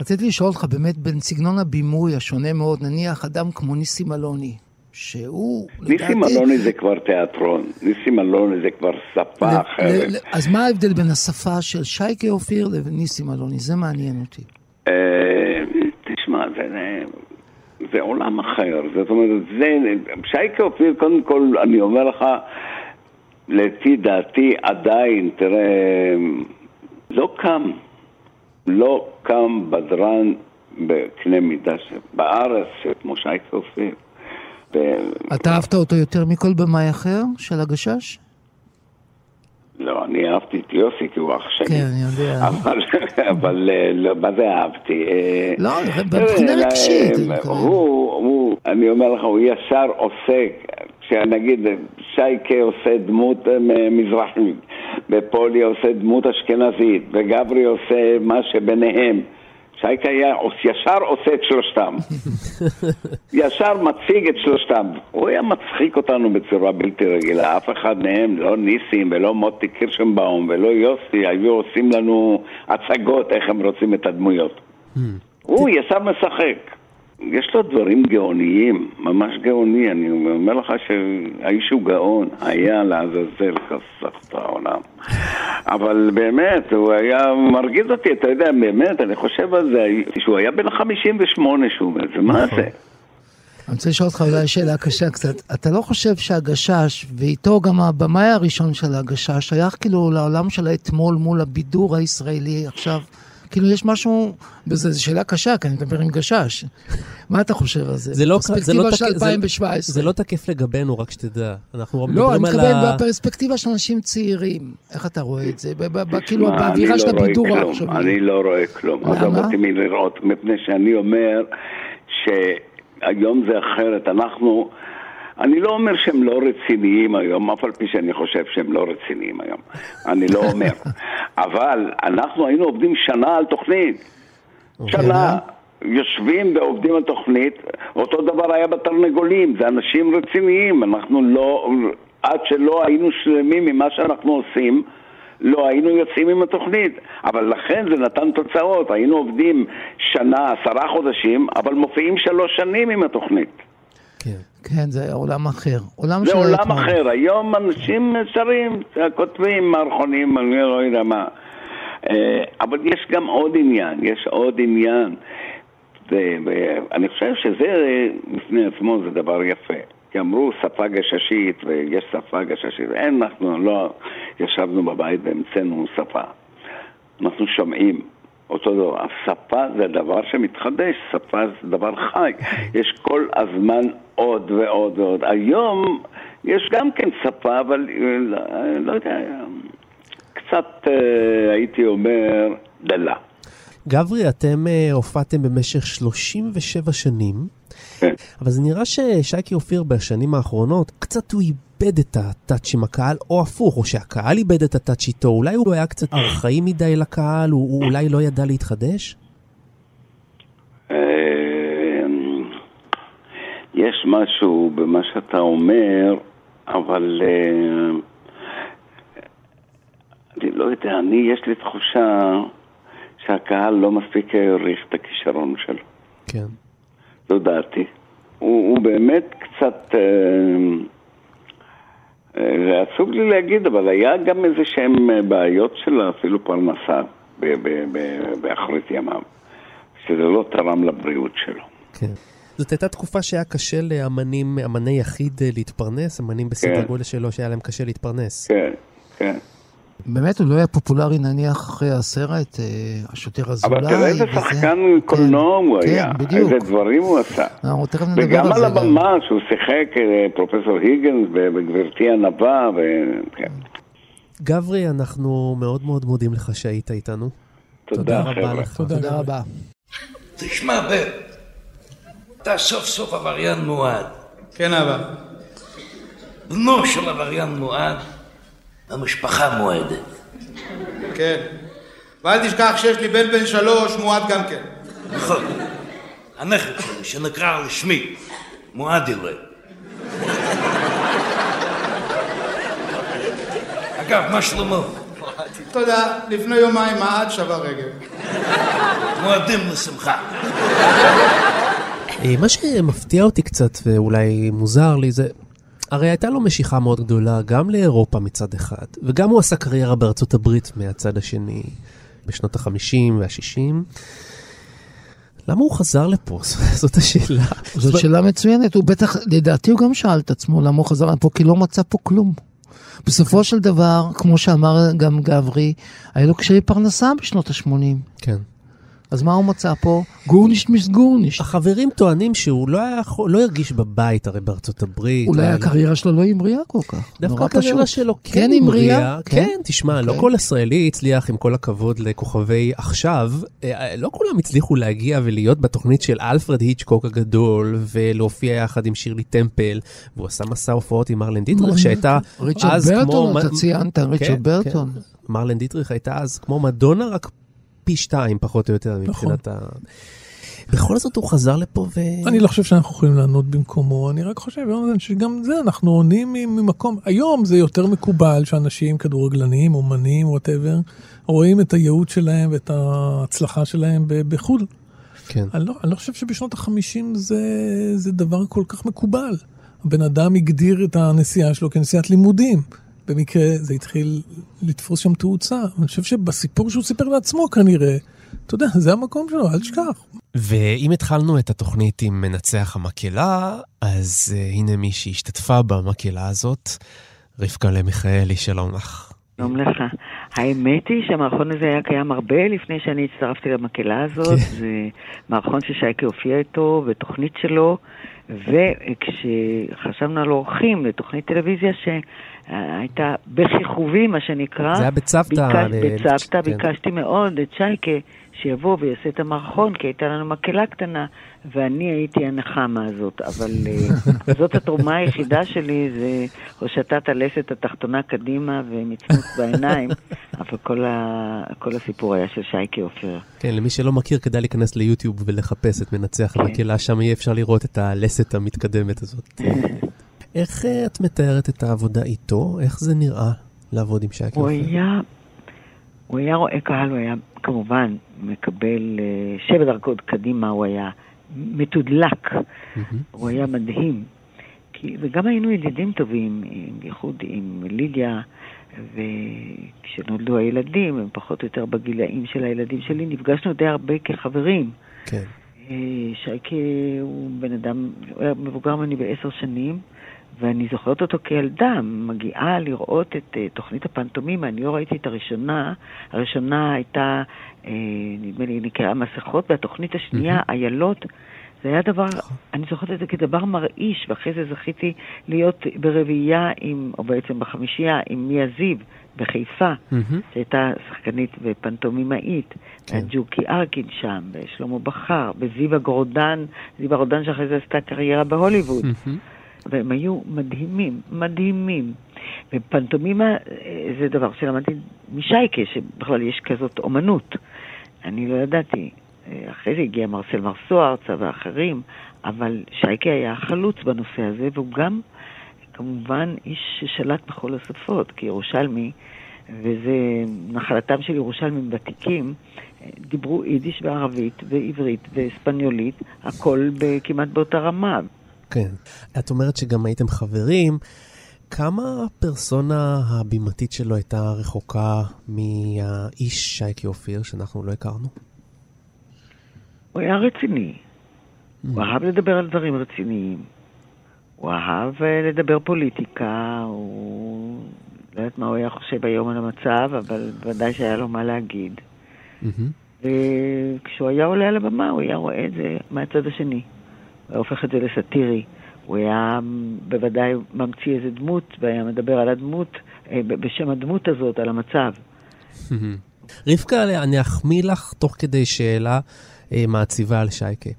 רציתי לשאול אותך באמת בין סגנון הבימוי השונה מאוד, נניח אדם כמו ניסים אלוני, שהוא, ניסים אלוני זה כבר תיאטרון, ניסים אלוני זה כבר שפה ל- אחרת. ל- אז מה ההבדל בין השפה של שייקה אופיר לבין ניסים אלוני? זה מעניין אותי. אה, תשמע, זה, זה עולם אחר, זאת אומרת, זה, שייקה אופיר, קודם כל, אני אומר לך, לפי דעתי עדיין, תראה, לא קם, לא קם בדרן בקנה מידה בארץ כמו שייקה אופיר. ו- אתה אהבת אותו יותר מכל במאי אחר של הגשש? לא, אני אהבתי את יוסי כי הוא אח שלי. כן, אני יודע. אבל, אבל אה, לא, מה זה אהבתי? אה, לא, תראה, מבחינה אה, רגשית. אה, הוא, הוא, אני אומר לך, הוא ישר עוסק, כשנגיד שייקה עושה דמות אה, מזרחית, ופולי עושה דמות אשכנזית, וגברי עושה מה שביניהם. שייקה היה ישר עושה את שלושתם. [laughs] ישר מציג את שלושתם. הוא היה מצחיק אותנו בצורה בלתי רגילה. אף אחד מהם, לא ניסים ולא מוטי קירשנבאום ולא יוסי, היו עושים לנו הצגות איך הם רוצים את הדמויות. הוא ישר משחק. יש לו דברים גאוניים, ממש גאוני, אני אומר לך שהאיש הוא גאון, היה לעזאזל חסך את העולם. אבל באמת, הוא היה מרגיז אותי, אתה יודע, באמת, אני חושב על זה, שהוא היה בן 58 שהוא מת, זה מה זה? אני רוצה לשאול אותך אולי שאלה קשה קצת. אתה לא חושב שהגשש, ואיתו גם הבמאי הראשון של הגשש, שייך כאילו לעולם של האתמול מול הבידור הישראלי עכשיו? כאילו יש משהו, בזה, זו שאלה קשה, כי אני מדבר עם גשש. מה אתה חושב על זה? זה לא, זה לא, של תק- זה- 2017. זה לא תקף לגבינו, רק שתדע. אנחנו לא, אני מתכוון ה... בפרספקטיבה של אנשים צהירים. איך אתה רואה את זה? ב- ב- ב- כאילו, באווירה של אני לא רואה הבידור כלום, העכשווי. אני לא רואה כלום. למה? עזוב אותי מלראות, מפני שאני אומר שהיום זה אחרת. אנחנו, אני לא אומר שהם לא רציניים היום, אף על פי שאני חושב שהם לא רציניים היום. אני לא אומר. [laughs] אבל אנחנו היינו עובדים שנה על תוכנית. שנה. יושבים ועובדים על תוכנית, אותו דבר היה בתרנגולים, זה אנשים רציניים, אנחנו לא, עד שלא היינו שלמים ממה שאנחנו עושים, לא היינו יוצאים עם התוכנית, אבל לכן זה נתן תוצאות, היינו עובדים שנה, עשרה חודשים, אבל מופיעים שלוש שנים עם התוכנית. כן, זה עולם אחר. עולם זה עולם האתמול. אחר, היום אנשים שרים, כותבים מערכונים, אני לא יודע מה. אה, אבל יש גם עוד עניין, יש עוד עניין. ואני חושב שזה אה, בפני עצמו זה דבר יפה. כי אמרו שפה גששית ויש שפה גששית, אין, אנחנו לא ישבנו בבית והמצאנו שפה. אנחנו שומעים אותו דבר. השפה זה דבר שמתחדש, שפה זה דבר חי. יש כל הזמן עוד ועוד ועוד. היום יש גם כן שפה, אבל אה, לא- יודע, קצת אה, הייתי אומר דלה. גברי, אתם אה, הופעתם במשך 37 שנים, אבל זה נראה ששייקי אופיר בשנים האחרונות, קצת הוא איבד את הטאץ' עם הקהל, או הפוך, או שהקהל איבד את הטאץ' איתו, אולי הוא היה קצת ארכאי מדי לקהל, הוא, אולי לא ידע להתחדש? אה, יש משהו במה שאתה אומר, אבל אה, אני לא יודע, אני, יש לי תחושה שהקהל לא מספיק העריך את הכישרון שלו. כן. זו דעתי. הוא, הוא באמת קצת... אה, אה, זה עצוב לי להגיד, אבל היה גם איזה שהם אה, בעיות של אפילו פרנסה באחרית ימיו, שזה לא תרם לבריאות שלו. כן. זאת הייתה תקופה שהיה קשה לאמנים, אמני יחיד אה, להתפרנס, אמנים בסדר כן. גודל שלו שהיה להם קשה להתפרנס. כן, כן. באמת, הוא לא היה פופולרי נניח אחרי הסרט, אה, השוטר אזולאי. אבל תראה איזה וזה. שחקן קולנוע הוא כן, היה, בדיוק. איזה דברים הוא עשה. אנחנו תכף נדבר וגם על על זה. גם. הבמה שהוא שיחק אה, פרופסור היגנס וגברתי הנאווה, וכן. גברי, אנחנו מאוד מאוד מודים לך שהיית איתנו. תודה, רבה. לך. תודה רבה. תשמע, בן, אתה סוף סוף עבריין מועד. כן, אבא. בנו של עבריין מועד, המשפחה מועדת. כן. ואל תשכח שיש לי בן בן שלוש, מועד גם כן. נכון. הנכד שלי, שנקרא על שמי, מועד יראה. אגב, מה שלמה? תודה, לפני יומיים מעד שבר רגל. מועדים לשמחה. אה, מה שמפתיע אותי קצת, ואולי מוזר לי, זה... הרי הייתה לו משיכה מאוד גדולה גם לאירופה מצד אחד, וגם הוא עשה קריירה בארצות הברית מהצד השני, בשנות ה-50 וה-60. למה הוא חזר לפה? [laughs] זאת השאלה. זאת שאלה מצוינת, הוא בטח, לדעתי הוא גם שאל את עצמו למה הוא חזר לפה, כי לא מצא פה כלום. בסופו של דבר, כמו שאמר גם גברי, היה לו קשיי פרנסה בשנות ה-80. כן. אז מה הוא מצא פה? גורנישט מיס גורנישט. החברים טוענים שהוא לא, היה, לא הרגיש בבית הרי בארצות הברית. אולי היה- הקריירה שלו לא המריאה כל כך. דווקא הקריירה. שלו כן כן המריאה? כן, תשמע, לא אוקיי. כל ישראלי הצליח, עם כל הכבוד לכוכבי עכשיו, אה, לא כולם הצליחו להגיע ולהיות בתוכנית של אלפרד היצ'קוק הגדול, ולהופיע יחד עם שירלי טמפל, והוא עשה מסע הופעות עם מרלן דיטריך, שהייתה ריצ'רד אז כמו... ברטון, אתה ציינת, כן, ריצ'רד כן. ברטון. מרלן דיטריך הייתה אז כמו מדונה, רק פי שתיים פחות או יותר מבחינת ה... בכל זאת הוא חזר לפה ו... אני לא חושב שאנחנו יכולים לענות במקומו, אני רק חושב יונתן, שגם זה, אנחנו עונים ממקום, היום זה יותר מקובל שאנשים, כדורגלנים, אומנים, whatever, רואים את הייעוד שלהם ואת ההצלחה שלהם בחו"ל. כן. אני לא, אני לא חושב שבשנות החמישים זה, זה דבר כל כך מקובל. הבן אדם הגדיר את הנסיעה שלו כנסיעת לימודים. במקרה זה התחיל לתפוס שם תאוצה. אני חושב שבסיפור שהוא סיפר לעצמו כנראה, אתה יודע, זה המקום שלו, אל תשכח. ואם התחלנו את התוכנית עם מנצח המקהלה, אז uh, הנה מי שהשתתפה במקהלה הזאת, רבקה למיכאלי, שלום לך. שלום לך. האמת היא שהמערכון הזה היה קיים הרבה לפני שאני הצטרפתי למקהלה הזאת. כן. זה מערכון ששייקה הופיע איתו בתוכנית שלו, וכשחשבנו על אורחים לתוכנית טלוויזיה שהייתה בכיכובי, מה שנקרא, זה היה בצוותא. ביקש, ל- בצוותא כן. ביקשתי מאוד את שייקה שיבוא ויעשה את המערכון, כי הייתה לנו מקהלה קטנה, ואני הייתי הנחמה הזאת. אבל אה, [laughs] זאת התרומה היחידה שלי, זה הושטת הלסת התחתונה קדימה ומצמוץ בעיניים, [laughs] אבל כל, ה... כל הסיפור היה של שייקה עופר. כן, למי שלא מכיר, כדאי להיכנס ליוטיוב ולחפש את מנצח כן. המקהלה, שם יהיה אפשר לראות את הלסת המתקדמת הזאת. [laughs] איך אה, את מתארת את העבודה איתו? איך זה נראה לעבוד עם שייקה? הוא? היה, הוא היה רואה קהל, הוא היה כמובן מקבל אה, שבע דרגות קדימה, הוא היה מתודלק, הוא היה מדהים. כי, וגם היינו ידידים טובים, בייחוד עם לידיה, וכשנולדו הילדים, הם פחות או יותר בגילאים של הילדים שלי, נפגשנו די הרבה כחברים. כן. אה, שייקה הוא בן אדם, הוא היה מבוגר ממני בעשר שנים, ואני זוכרת אותו כילדה, מגיעה לראות את uh, תוכנית הפנטומימה, אני לא ראיתי את הראשונה, הראשונה הייתה, uh, נדמה לי, נקראה מסכות, והתוכנית השנייה, איילות, זה היה דבר, אני זוכרת את זה כדבר מרעיש, ואחרי זה זכיתי להיות ברביעייה, עם, או בעצם בחמישייה, עם מיה זיו בחיפה, שהייתה שחקנית ופנטומימאית, כן. ג'וקי ארקין שם, ושלמה בכר, וזיווה גורדן, זיווה גורדן שאחרי זה עשתה קריירה בהוליווד. והם היו מדהימים, מדהימים. ופנטומימה אה, זה דבר שלמדתי משייקה, שבכלל יש כזאת אומנות. אני לא ידעתי. אה, אחרי זה הגיע מרסל מרסו ארצה ואחרים, אבל שייקה היה חלוץ בנושא הזה, והוא גם, כמובן, איש ששלט בכל השפות, כירושלמי, וזה נחלתם של ירושלמים ותיקים, אה, דיברו יידיש וערבית ועברית ואספניולית, הכל כמעט באותה רמה. כן. את אומרת שגם הייתם חברים. כמה הפרסונה הבימתית שלו הייתה רחוקה מהאיש שייקי אופיר, שאנחנו לא הכרנו? הוא היה רציני. הוא אהב לדבר על דברים רציניים. הוא אהב אה, לדבר פוליטיקה, הוא... לא יודעת מה הוא היה חושב היום על המצב, אבל ודאי שהיה לו מה להגיד. וכשהוא היה עולה על הבמה, הוא היה רואה את זה מהצד השני. הופך את זה לסאטירי. הוא היה בוודאי ממציא איזה דמות, והיה מדבר על הדמות, אה, בשם הדמות הזאת, על המצב. [laughs] רבקה, אני אחמיא לך תוך כדי שאלה אה, מעציבה על שייקה.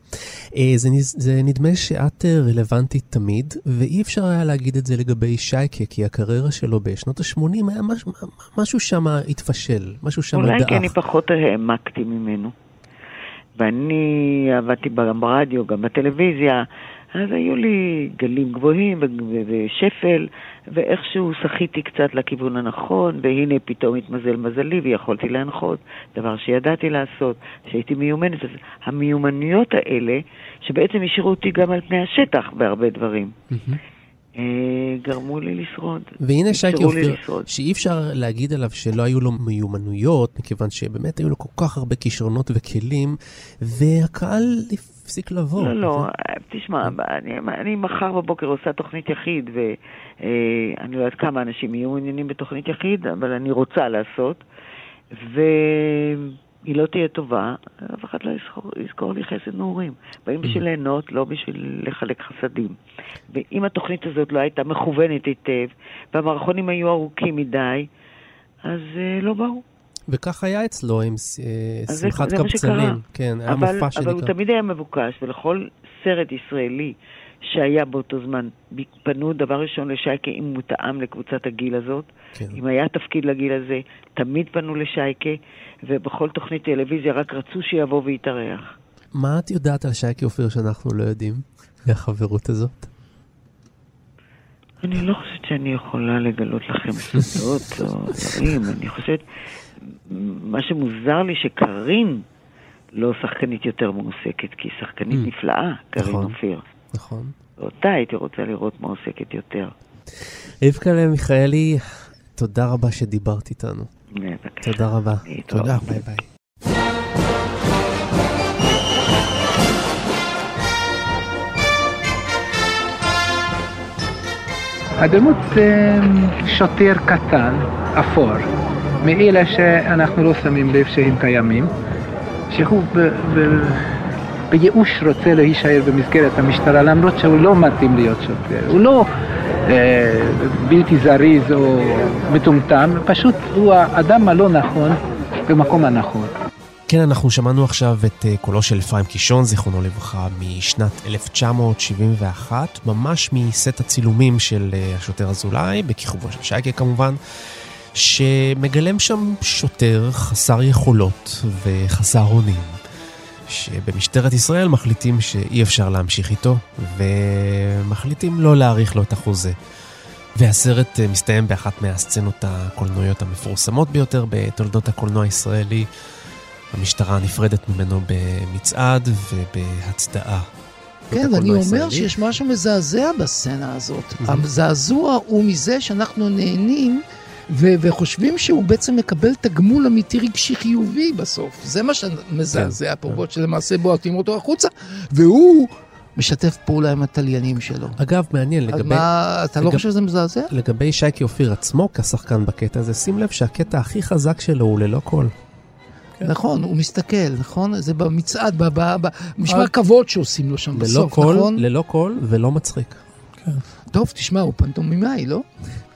אה, זה, זה נדמה שאת רלוונטית תמיד, ואי אפשר היה להגיד את זה לגבי שייקה, כי הקריירה שלו בשנות ה-80 היה משהו, משהו שם התפשל, משהו שם אולי דעך. כי אני פחות העמקתי ממנו. ואני עבדתי גם ברדיו, גם בטלוויזיה, אז היו לי גלים גבוהים ושפל, ואיכשהו שחיתי קצת לכיוון הנכון, והנה פתאום התמזל מזלי ויכולתי להנחות, דבר שידעתי לעשות, שהייתי מיומנת. אז המיומנויות האלה, שבעצם השאירו אותי גם על פני השטח בהרבה דברים, אה, גרמו לי לשרוד. והנה לי אופיר. שאי אפשר להגיד עליו שלא היו לו מיומנויות, מכיוון שבאמת היו לו כל כך הרבה כישרונות וכלים, והקהל הפסיק לבוא. לא, לא, תשמע, אני, אני מחר בבוקר עושה תוכנית יחיד, ואני לא יודעת כמה אנשים יהיו מעוניינים בתוכנית יחיד, אבל אני רוצה לעשות, והיא לא תהיה טובה, אף אחד לא יזכור, יזכור לי חסד נעורים. באים בשביל ליהנות, לא בשביל לחלק חסדים. ואם התוכנית הזאת לא הייתה מכוונת היטב, והמערכונים היו ארוכים מדי, אז אה, לא באו. וכך היה אצלו עם אה, שמחת. קבצנים. כן, היה אבל, מופע אבל הוא שנקרא... תמיד היה מבוקש, ולכל סרט ישראלי שהיה באותו זמן. פנו דבר ראשון לשייקה אם הוא טעם לקבוצת הגיל הזאת. כן. אם היה תפקיד לגיל הזה, תמיד פנו לשייקה, ובכל תוכנית טלוויזיה רק רצו שיבוא ויתארח. מה את יודעת על שייקה אופיר שאנחנו לא יודעים? מהחברות הזאת? אני לא חושבת שאני יכולה לגלות לכם סודות או דברים, אני חושבת... מה שמוזר לי שקארין לא שחקנית יותר מועסקת, כי היא שחקנית Mm. נפלאה, קארין נכון. אופיר. נכון. אותה הייתי רוצה לראות מועסקת יותר. רבקה מיכאלי, תודה רבה שדיברת איתנו. בבקשה. תודה רבה. תודה, ביי ביי. הדמות אה, שוטר קטן, אפור, מאלה שאנחנו לא שמים לב שהם קיימים, שהוא ב- ב- בייאוש רוצה להישאר במסגרת המשטרה למרות שהוא לא מתאים להיות שוטר, הוא לא אה, בלתי זריז או מטומטם, פשוט הוא האדם הלא נכון במקום הנכון. כן, אנחנו שמענו עכשיו את אה, קולו של אפרים קישון, זיכרונו לברכה, משנת 1971, ממש מסט הצילומים של אה, השוטר אזולאי, בכיכובו של שייקה כמובן, שמגלם שם שוטר חסר יכולות וחסר אונים, שבמשטרת ישראל מחליטים שאי אפשר להמשיך איתו, ומחליטים לא להאריך לו את החוזה. והסרט אה, מסתיים באחת מהסצנות הקולנועיות המפורסמות ביותר בתולדות הקולנוע הישראלי. המשטרה נפרדת ממנו במצעד ובהצדעה. כן, אני אומר הישראלי. שיש משהו מזעזע בסצנה הזאת. הזעזוע הוא מזה שאנחנו נהנים ו- וחושבים שהוא בעצם מקבל תגמול אמיתי רגשי חיובי בסוף. זה מה שמזעזע פה, בעוד שלמעשה בועטים אותו החוצה, והוא משתף פעולה עם התליינים שלו. אגב, מעניין, לגבי... מה, אתה לא לגב- חושב שזה מזעזע? לגבי שייקי אופיר עצמו כשחקן בקטע הזה, שים לב שהקטע הכי חזק שלו הוא ללא קול. נכון, הוא מסתכל, נכון? זה במצעד, במשמר אה. כבוד שעושים לו שם בסוף, קול, נכון? ללא קול ולא מצחיק. טוב, תשמע, הוא פנטומימאי, לא?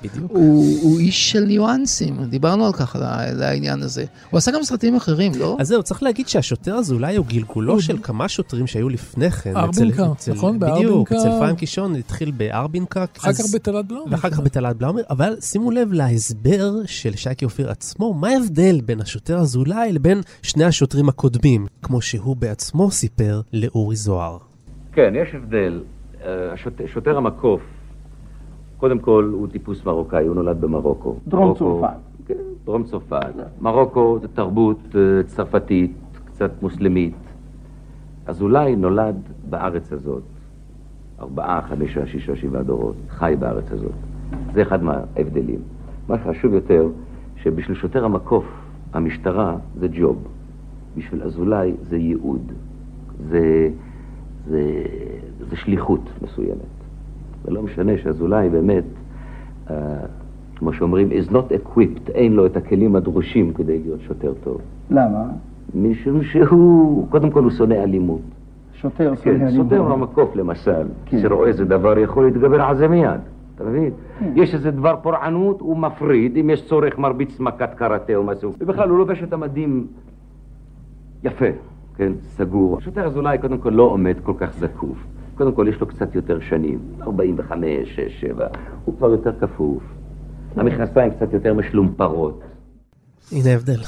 בדיוק. הוא, הוא איש של ניואנסים, דיברנו על כך, על העניין הזה. הוא עשה גם סרטים אחרים, לא? אז זהו, צריך להגיד שהשוטר הזה אולי הוא גלגולו של כמה שוטרים שהיו לפני כן. ארבינקה, אצל- נכון? בדיוק, בארבינקה- אצל אפרים קישון התחיל בארבינקה. אחר אז- כך בתעלת בלאומילך. ואחר כך בתעלת בלאומילך, אבל שימו לב להסבר של שייקי אופיר עצמו, מה ההבדל בין השוטר אזולאי לבין שני השוטרים הקודמים, כמו שהוא בעצמו סיפר לאורי זוהר. כן, יש הבדל. אה, שוטר המקוף, קודם כל הוא טיפוס מרוקאי, הוא נולד במרוקו. דרום מרוקו- צרפת. כן, דרום צרפת. מרוקו זה תרבות אה, צרפתית, קצת מוסלמית. אזולאי נולד בארץ הזאת. ארבעה, חמישה, שישה, שבעה דורות. חי בארץ הזאת. זה אחד מההבדלים. מה שחשוב יותר, שבשביל שוטר המקוף, המשטרה זה ג'וב. בשביל אזולאי זה ייעוד. זה, זה, זה שליחות מסוימת. ולא משנה שאזולאי באמת, uh, כמו שאומרים, is not equipped, אין לו את הכלים הדרושים כדי להיות שוטר טוב. למה? משום שהוא, קודם כל הוא שונא אלימות. שוטר כן, שונא שוטר אלימות. במקוף למשל, כן. שרואה איזה דבר יכול להתגבר על זה מיד, אתה מבין? יש איזה דבר פורענות, הוא מפריד, אם יש צורך מרביץ מכת קראטה או משהו, ובכלל הוא לובש את המדים יפה, כן, סגור. שוטר אזולאי קודם כל לא עומד כל כך זקוף. קודם כל יש לו קצת יותר שנים, 45, 6, 7, הוא כבר יותר כפוף. המכנסיים קצת יותר משלומפרות. הנה ההבדל.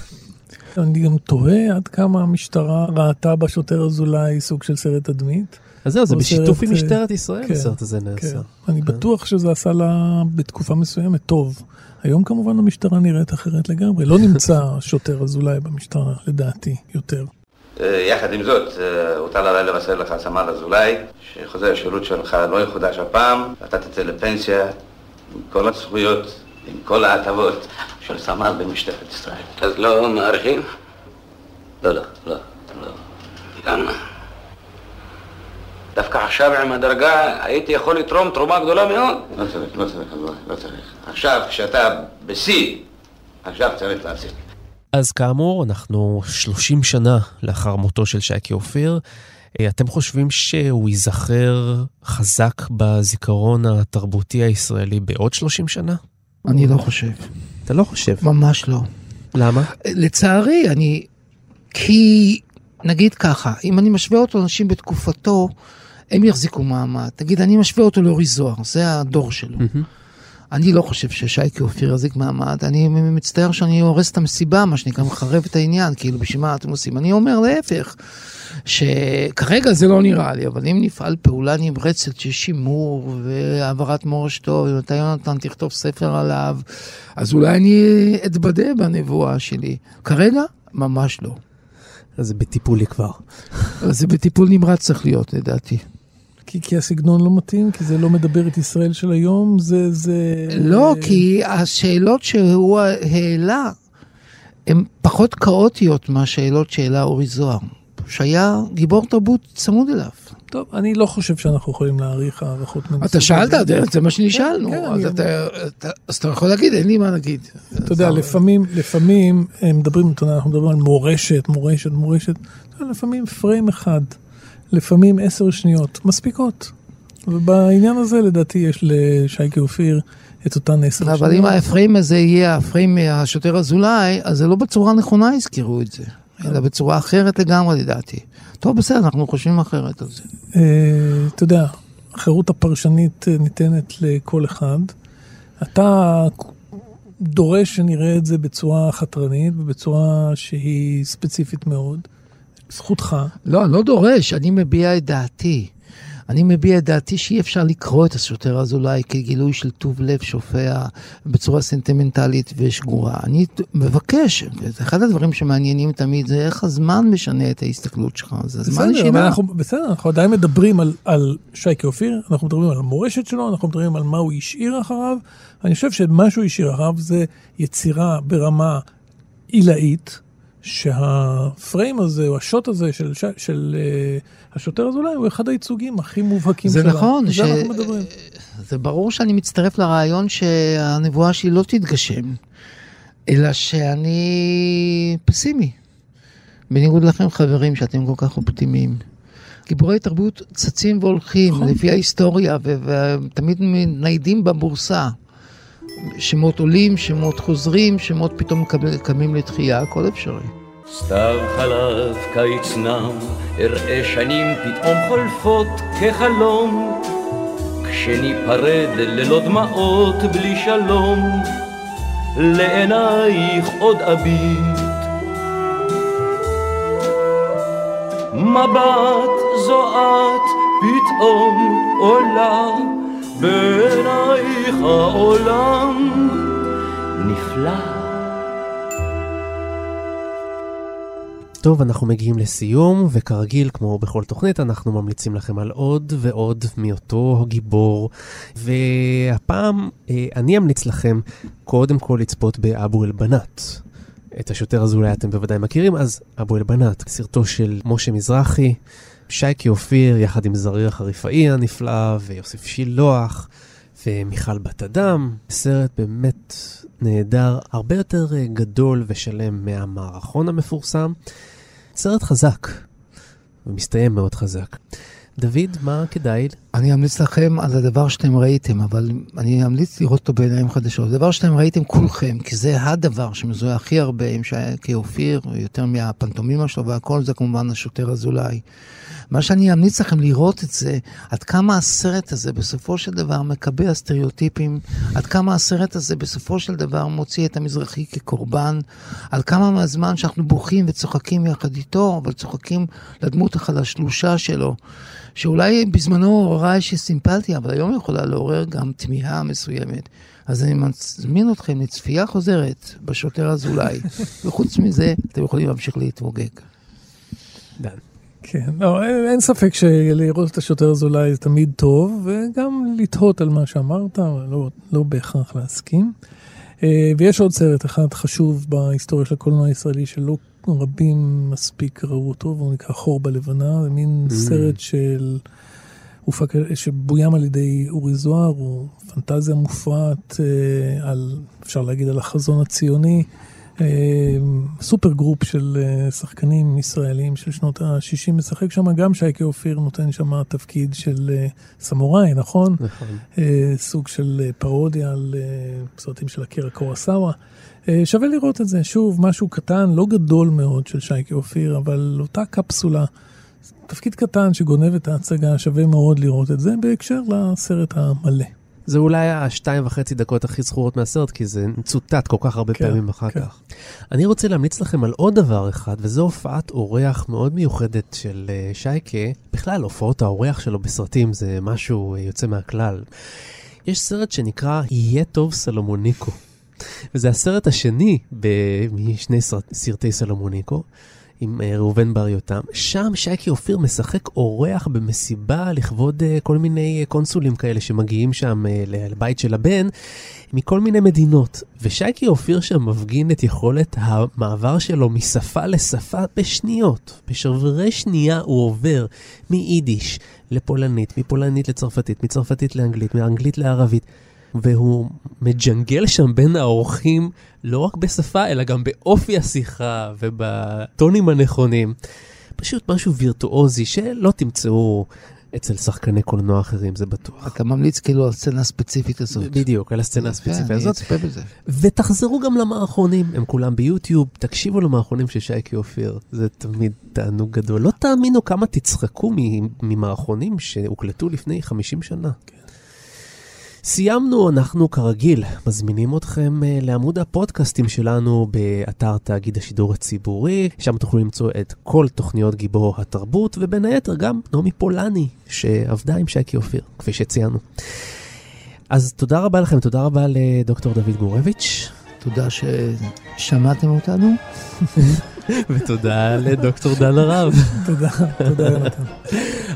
אני גם תוהה עד כמה המשטרה ראתה בשוטר אזולאי סוג של סרט תדמית. אז זהו, זה בשיתוף עם אה, משטרת ישראל, כן, הסרט הזה נעשה. כן. אני בטוח שזה עשה לה בתקופה מסוימת טוב. היום כמובן המשטרה נראית אחרת לגמרי. לא נמצא שוטר אזולאי במשטרה, לדעתי, יותר. אה, יחד עם זאת, אה, הוטל עליי לבשר לך, סמל אזולאי, שחוזה השירות שלך לא יחודש הפעם, אתה תצא לפנסיה עם כל הזכויות, עם כל ההטבות של סמל במשטרת ישראל. אז לא מעריכים? לא, לא, לא, לא. למה? דווקא עכשיו עם הדרגה הייתי יכול לתרום תרומה גדולה מאוד. לא צריך, לא צריך, לא צריך. עכשיו, כשאתה בשיא, עכשיו צריך להפסיק. אז כאמור, אנחנו 30 שנה לאחר מותו של שייקי אופיר. אה, אתם חושבים שהוא ייזכר חזק בזיכרון התרבותי הישראלי בעוד 30 שנה? אני לא חושב. אתה לא חושב? ממש לא. למה? לצערי, אני... כי, נגיד ככה, אם אני משווה אותו לאנשים בתקופתו, הם יחזיקו מעמד. תגיד, אני משווה אותו לאורי זוהר, זה הדור שלו. אני לא חושב ששייקי אופיר יחזיק מעמד, אני מצטער שאני הורס את המסיבה, מה שנקרא, מחרב את העניין, כאילו, בשביל מה אתם עושים? אני אומר להפך, שכרגע זה לא נראה לי, אבל אם נפעל פעולה נמרצת של שימור והעברת מורשתו, ואתה יונתן תכתוב ספר עליו, אז אולי אני אתבדה בנבואה שלי. כרגע, ממש לא. אז זה בטיפולי כבר. אז זה בטיפול נמרץ צריך להיות, לדעתי. כי, כי הסגנון לא מתאים? כי זה לא מדבר את ישראל של היום? זה... זה... לא, כי השאלות שהוא העלה הן פחות כאוטיות מהשאלות שהעלה אורי זוהר, שהיה גיבור תרבות צמוד אליו. טוב, אני לא חושב שאנחנו יכולים להעריך הערכות מנסות. אתה שאלת, זה מה שנשאלנו, כן, אז, אתה, יכול להגיד, אין לי מה להגיד. אתה יודע, לפעמים, לפעמים הם מדברים, אנחנו מדברים על מורשת, מורשת, מורשת, לפעמים פריים אחד. לפעמים עשר שניות מספיקות. ובעניין הזה לדעתי יש לשייקי אופיר את אותן עשר שניות. אבל אם הפריים הזה יהיה הפריים מהשוטר אזולאי, אז זה לא בצורה נכונה יזכרו את זה, אלא בצורה אחרת לגמרי לדעתי. טוב, בסדר, אנחנו חושבים אחרת על זה. אה, אתה יודע, החירות הפרשנית ניתנת לכל אחד. אתה דורש שנראה את זה בצורה חתרנית ובצורה שהיא ספציפית מאוד. זכותך. לא, אני לא דורש, אני מביע את דעתי. אני מביע את דעתי שאי אפשר לקרוא את השוטר אזולאי כגילוי של טוב לב שופע בצורה סנטימנטלית ושגורה. אני מבקש, אחד הדברים שמעניינים תמיד זה איך הזמן משנה את ההסתכלות שלך, זה הזמן שינה. אנחנו, בסדר, אנחנו עדיין מדברים על, על שייקה אופיר, אנחנו מדברים על המורשת שלו, אנחנו מדברים על מה הוא השאיר אחריו. אני חושב שמה שהוא השאיר אחריו זה יצירה ברמה עילאית. שהפריים הזה, או השוט הזה של, של, של uh, השוטר אזולאי, הוא אחד הייצוגים הכי מובהקים שלה. זה נכון, ש... אנחנו מדברים. זה ברור שאני מצטרף לרעיון שהנבואה שלי לא תתגשם, אלא שאני פסימי. בניגוד לכם, חברים, שאתם כל כך אופטימיים. גיבורי תרבות צצים והולכים, נכון. לפי ההיסטוריה, ותמיד מניידים בבורסה. שמות עולים, שמות חוזרים, שמות פתאום קמים לתחייה, הכל אפשרי. סתיו חלף קיץ נם, אראה שנים פתאום חולפות כחלום, כשניפרד ללא דמעות בלי שלום, לעינייך עוד אביט. מבט זו את פתאום עולה בעינייך העולם נפלא. טוב, אנחנו מגיעים לסיום, וכרגיל, כמו בכל תוכנית, אנחנו ממליצים לכם על עוד ועוד מאותו גיבור. והפעם אה, אני אמליץ לכם קודם כל לצפות באבו אל-בנאט. את השוטר הזה אולי אתם בוודאי מכירים, אז אבו אל-בנאט, סרטו של משה מזרחי, שייקי אופיר, יחד עם זריר החריפאי הנפלא, ויוסף שילוח, ומיכל בת אדם. סרט באמת נהדר, הרבה יותר אה, גדול ושלם מהמערכון המפורסם. סרט חזק, ומסתיים מאוד חזק. דוד, מה כדאי? אני אמליץ לכם על הדבר שאתם ראיתם, אבל אני אמליץ לראות אותו בעיניים חדשות. הדבר שאתם ראיתם כולכם, כי זה הדבר שמזוהה הכי הרבה עם שייקי אופיר, יותר מהפנטומימה שלו והכל, זה כמובן השוטר אזולאי. מה שאני אמליץ לכם לראות את זה, עד כמה הסרט הזה בסופו של דבר מקבע סטריאוטיפים, עד כמה הסרט הזה בסופו של דבר מוציא את המזרחי כקורבן, על כמה מהזמן שאנחנו בוכים וצוחקים יחד איתו, אבל צוחקים לדמות החלשלושה שלו, שאולי בזמנו עוררה איזושהי סימפלטיה, אבל היום יכולה לעורר גם תמיהה מסוימת. אז אני מזמין אתכם לצפייה חוזרת בשוטר אזולאי, [laughs] וחוץ מזה, אתם יכולים להמשיך להתמוגג. דן. כן, לא, אין, אין ספק שלראות את השוטר אזולאי זה תמיד טוב, וגם לתהות על מה שאמרת, לא, לא בהכרח להסכים. אה, ויש עוד סרט אחד חשוב בהיסטוריה של הקולנוע הישראלי שלא רבים מספיק ראו אותו, והוא נקרא חור בלבנה, זה מין mm. סרט של... הופק, שבוים על ידי אורי זוהר, הוא פנטזיה מופרעת אה, על, אפשר להגיד, על החזון הציוני. אה, super group של אה, שחקנים ישראלים של שנות ה-60 משחק שם, גם שייקי אופיר נותן שם תפקיד של אה, סמוראי, נכון? נכון. סוג של פרודיה על סרטים של אקירה קורסאווה. שווה לראות את זה. שוב, משהו קטן, לא גדול מאוד של שייקי אופיר, אבל אותה קפסולה תפקיד קטן שגונב את ההצגה, שווה מאוד לראות את זה בהקשר לסרט המלא. זה אולי השתיים וחצי דקות הכי זכורות מהסרט, כי זה מצוטט כל כך הרבה כן, פעמים אחר כן. כך. אני רוצה להמליץ לכם על עוד דבר אחד, וזו הופעת אורח מאוד מיוחדת של אה, שייקה. בכלל, הופעות האורח שלו בסרטים זה משהו אה, יוצא מהכלל. יש סרט שנקרא יהיה טוב סלומוניקו. וזה הסרט השני משני סרט, סרטי סלומוניקו, עם אה, ראובן בר יותם. שם שייקי אופיר משחק אורח במסיבה לכבוד אה, כל מיני אה, קונסולים כאלה שמגיעים שם לבית של הבן, מכל מיני מדינות. ושייקי אופיר שם מפגין את יכולת המעבר שלו משפה לשפה בשניות. בשברי שנייה הוא עובר מיידיש לפולנית, מפולנית לצרפתית, מצרפתית לאנגלית, מאנגלית לערבית. והוא מג'נגל שם בין האורחים, לא רק בשפה, אלא גם באופי השיחה ובטונים הנכונים. פשוט משהו וירטואוזי שלא תמצאו אצל שחקני קולנוע אחרים, זה בטוח. אתה ממליץ כאילו על הסצנה הספציפית הזאת. בדיוק, על הסצנה הספציפית אני הזאת. אצפה בזה. ותחזרו גם למערכונים, הם כולם ביוטיוב, תקשיבו למערכונים של שייקי אופיר, זה תמיד תענוג גדול. לא תאמינו כמה תצחקו ממערכונים שהוקלטו לפני 50 שנה. סיימנו, אנחנו כרגיל מזמינים אתכם אה, לעמוד הפודקאסטים שלנו באתר תאגיד השידור הציבורי, שם תוכלו למצוא את כל תוכניות גיבור התרבות, ובין היתר גם נעמי פולני, שעבדה עם שייקי אופיר, כפי שציינו. אז תודה רבה לכם, תודה רבה לדוקטור דוד גורביץ'. תודה ששמעתם אותנו. [laughs] ותודה לדוקטור דן הרב. תודה, תודה יונתן.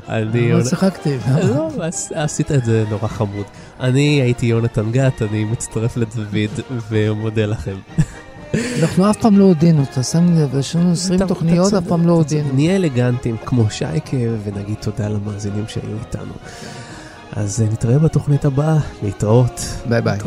אני... לא צחקתי. לא, עש- עשית את זה נורא חמוד. אני הייתי יונתן גת, אני מצטרף לדוד ומודה לכם. אנחנו אף פעם לא הודינו, אתה שם לב, יש לנו 20 אתה- תוכניות, אף פעם לא הודינו. נהיה אלגנטים כמו שייקה ונגיד תודה למאזינים שהיו איתנו. אז אה, נתראה בתוכנית הבאה, להתראות. ביי ביי.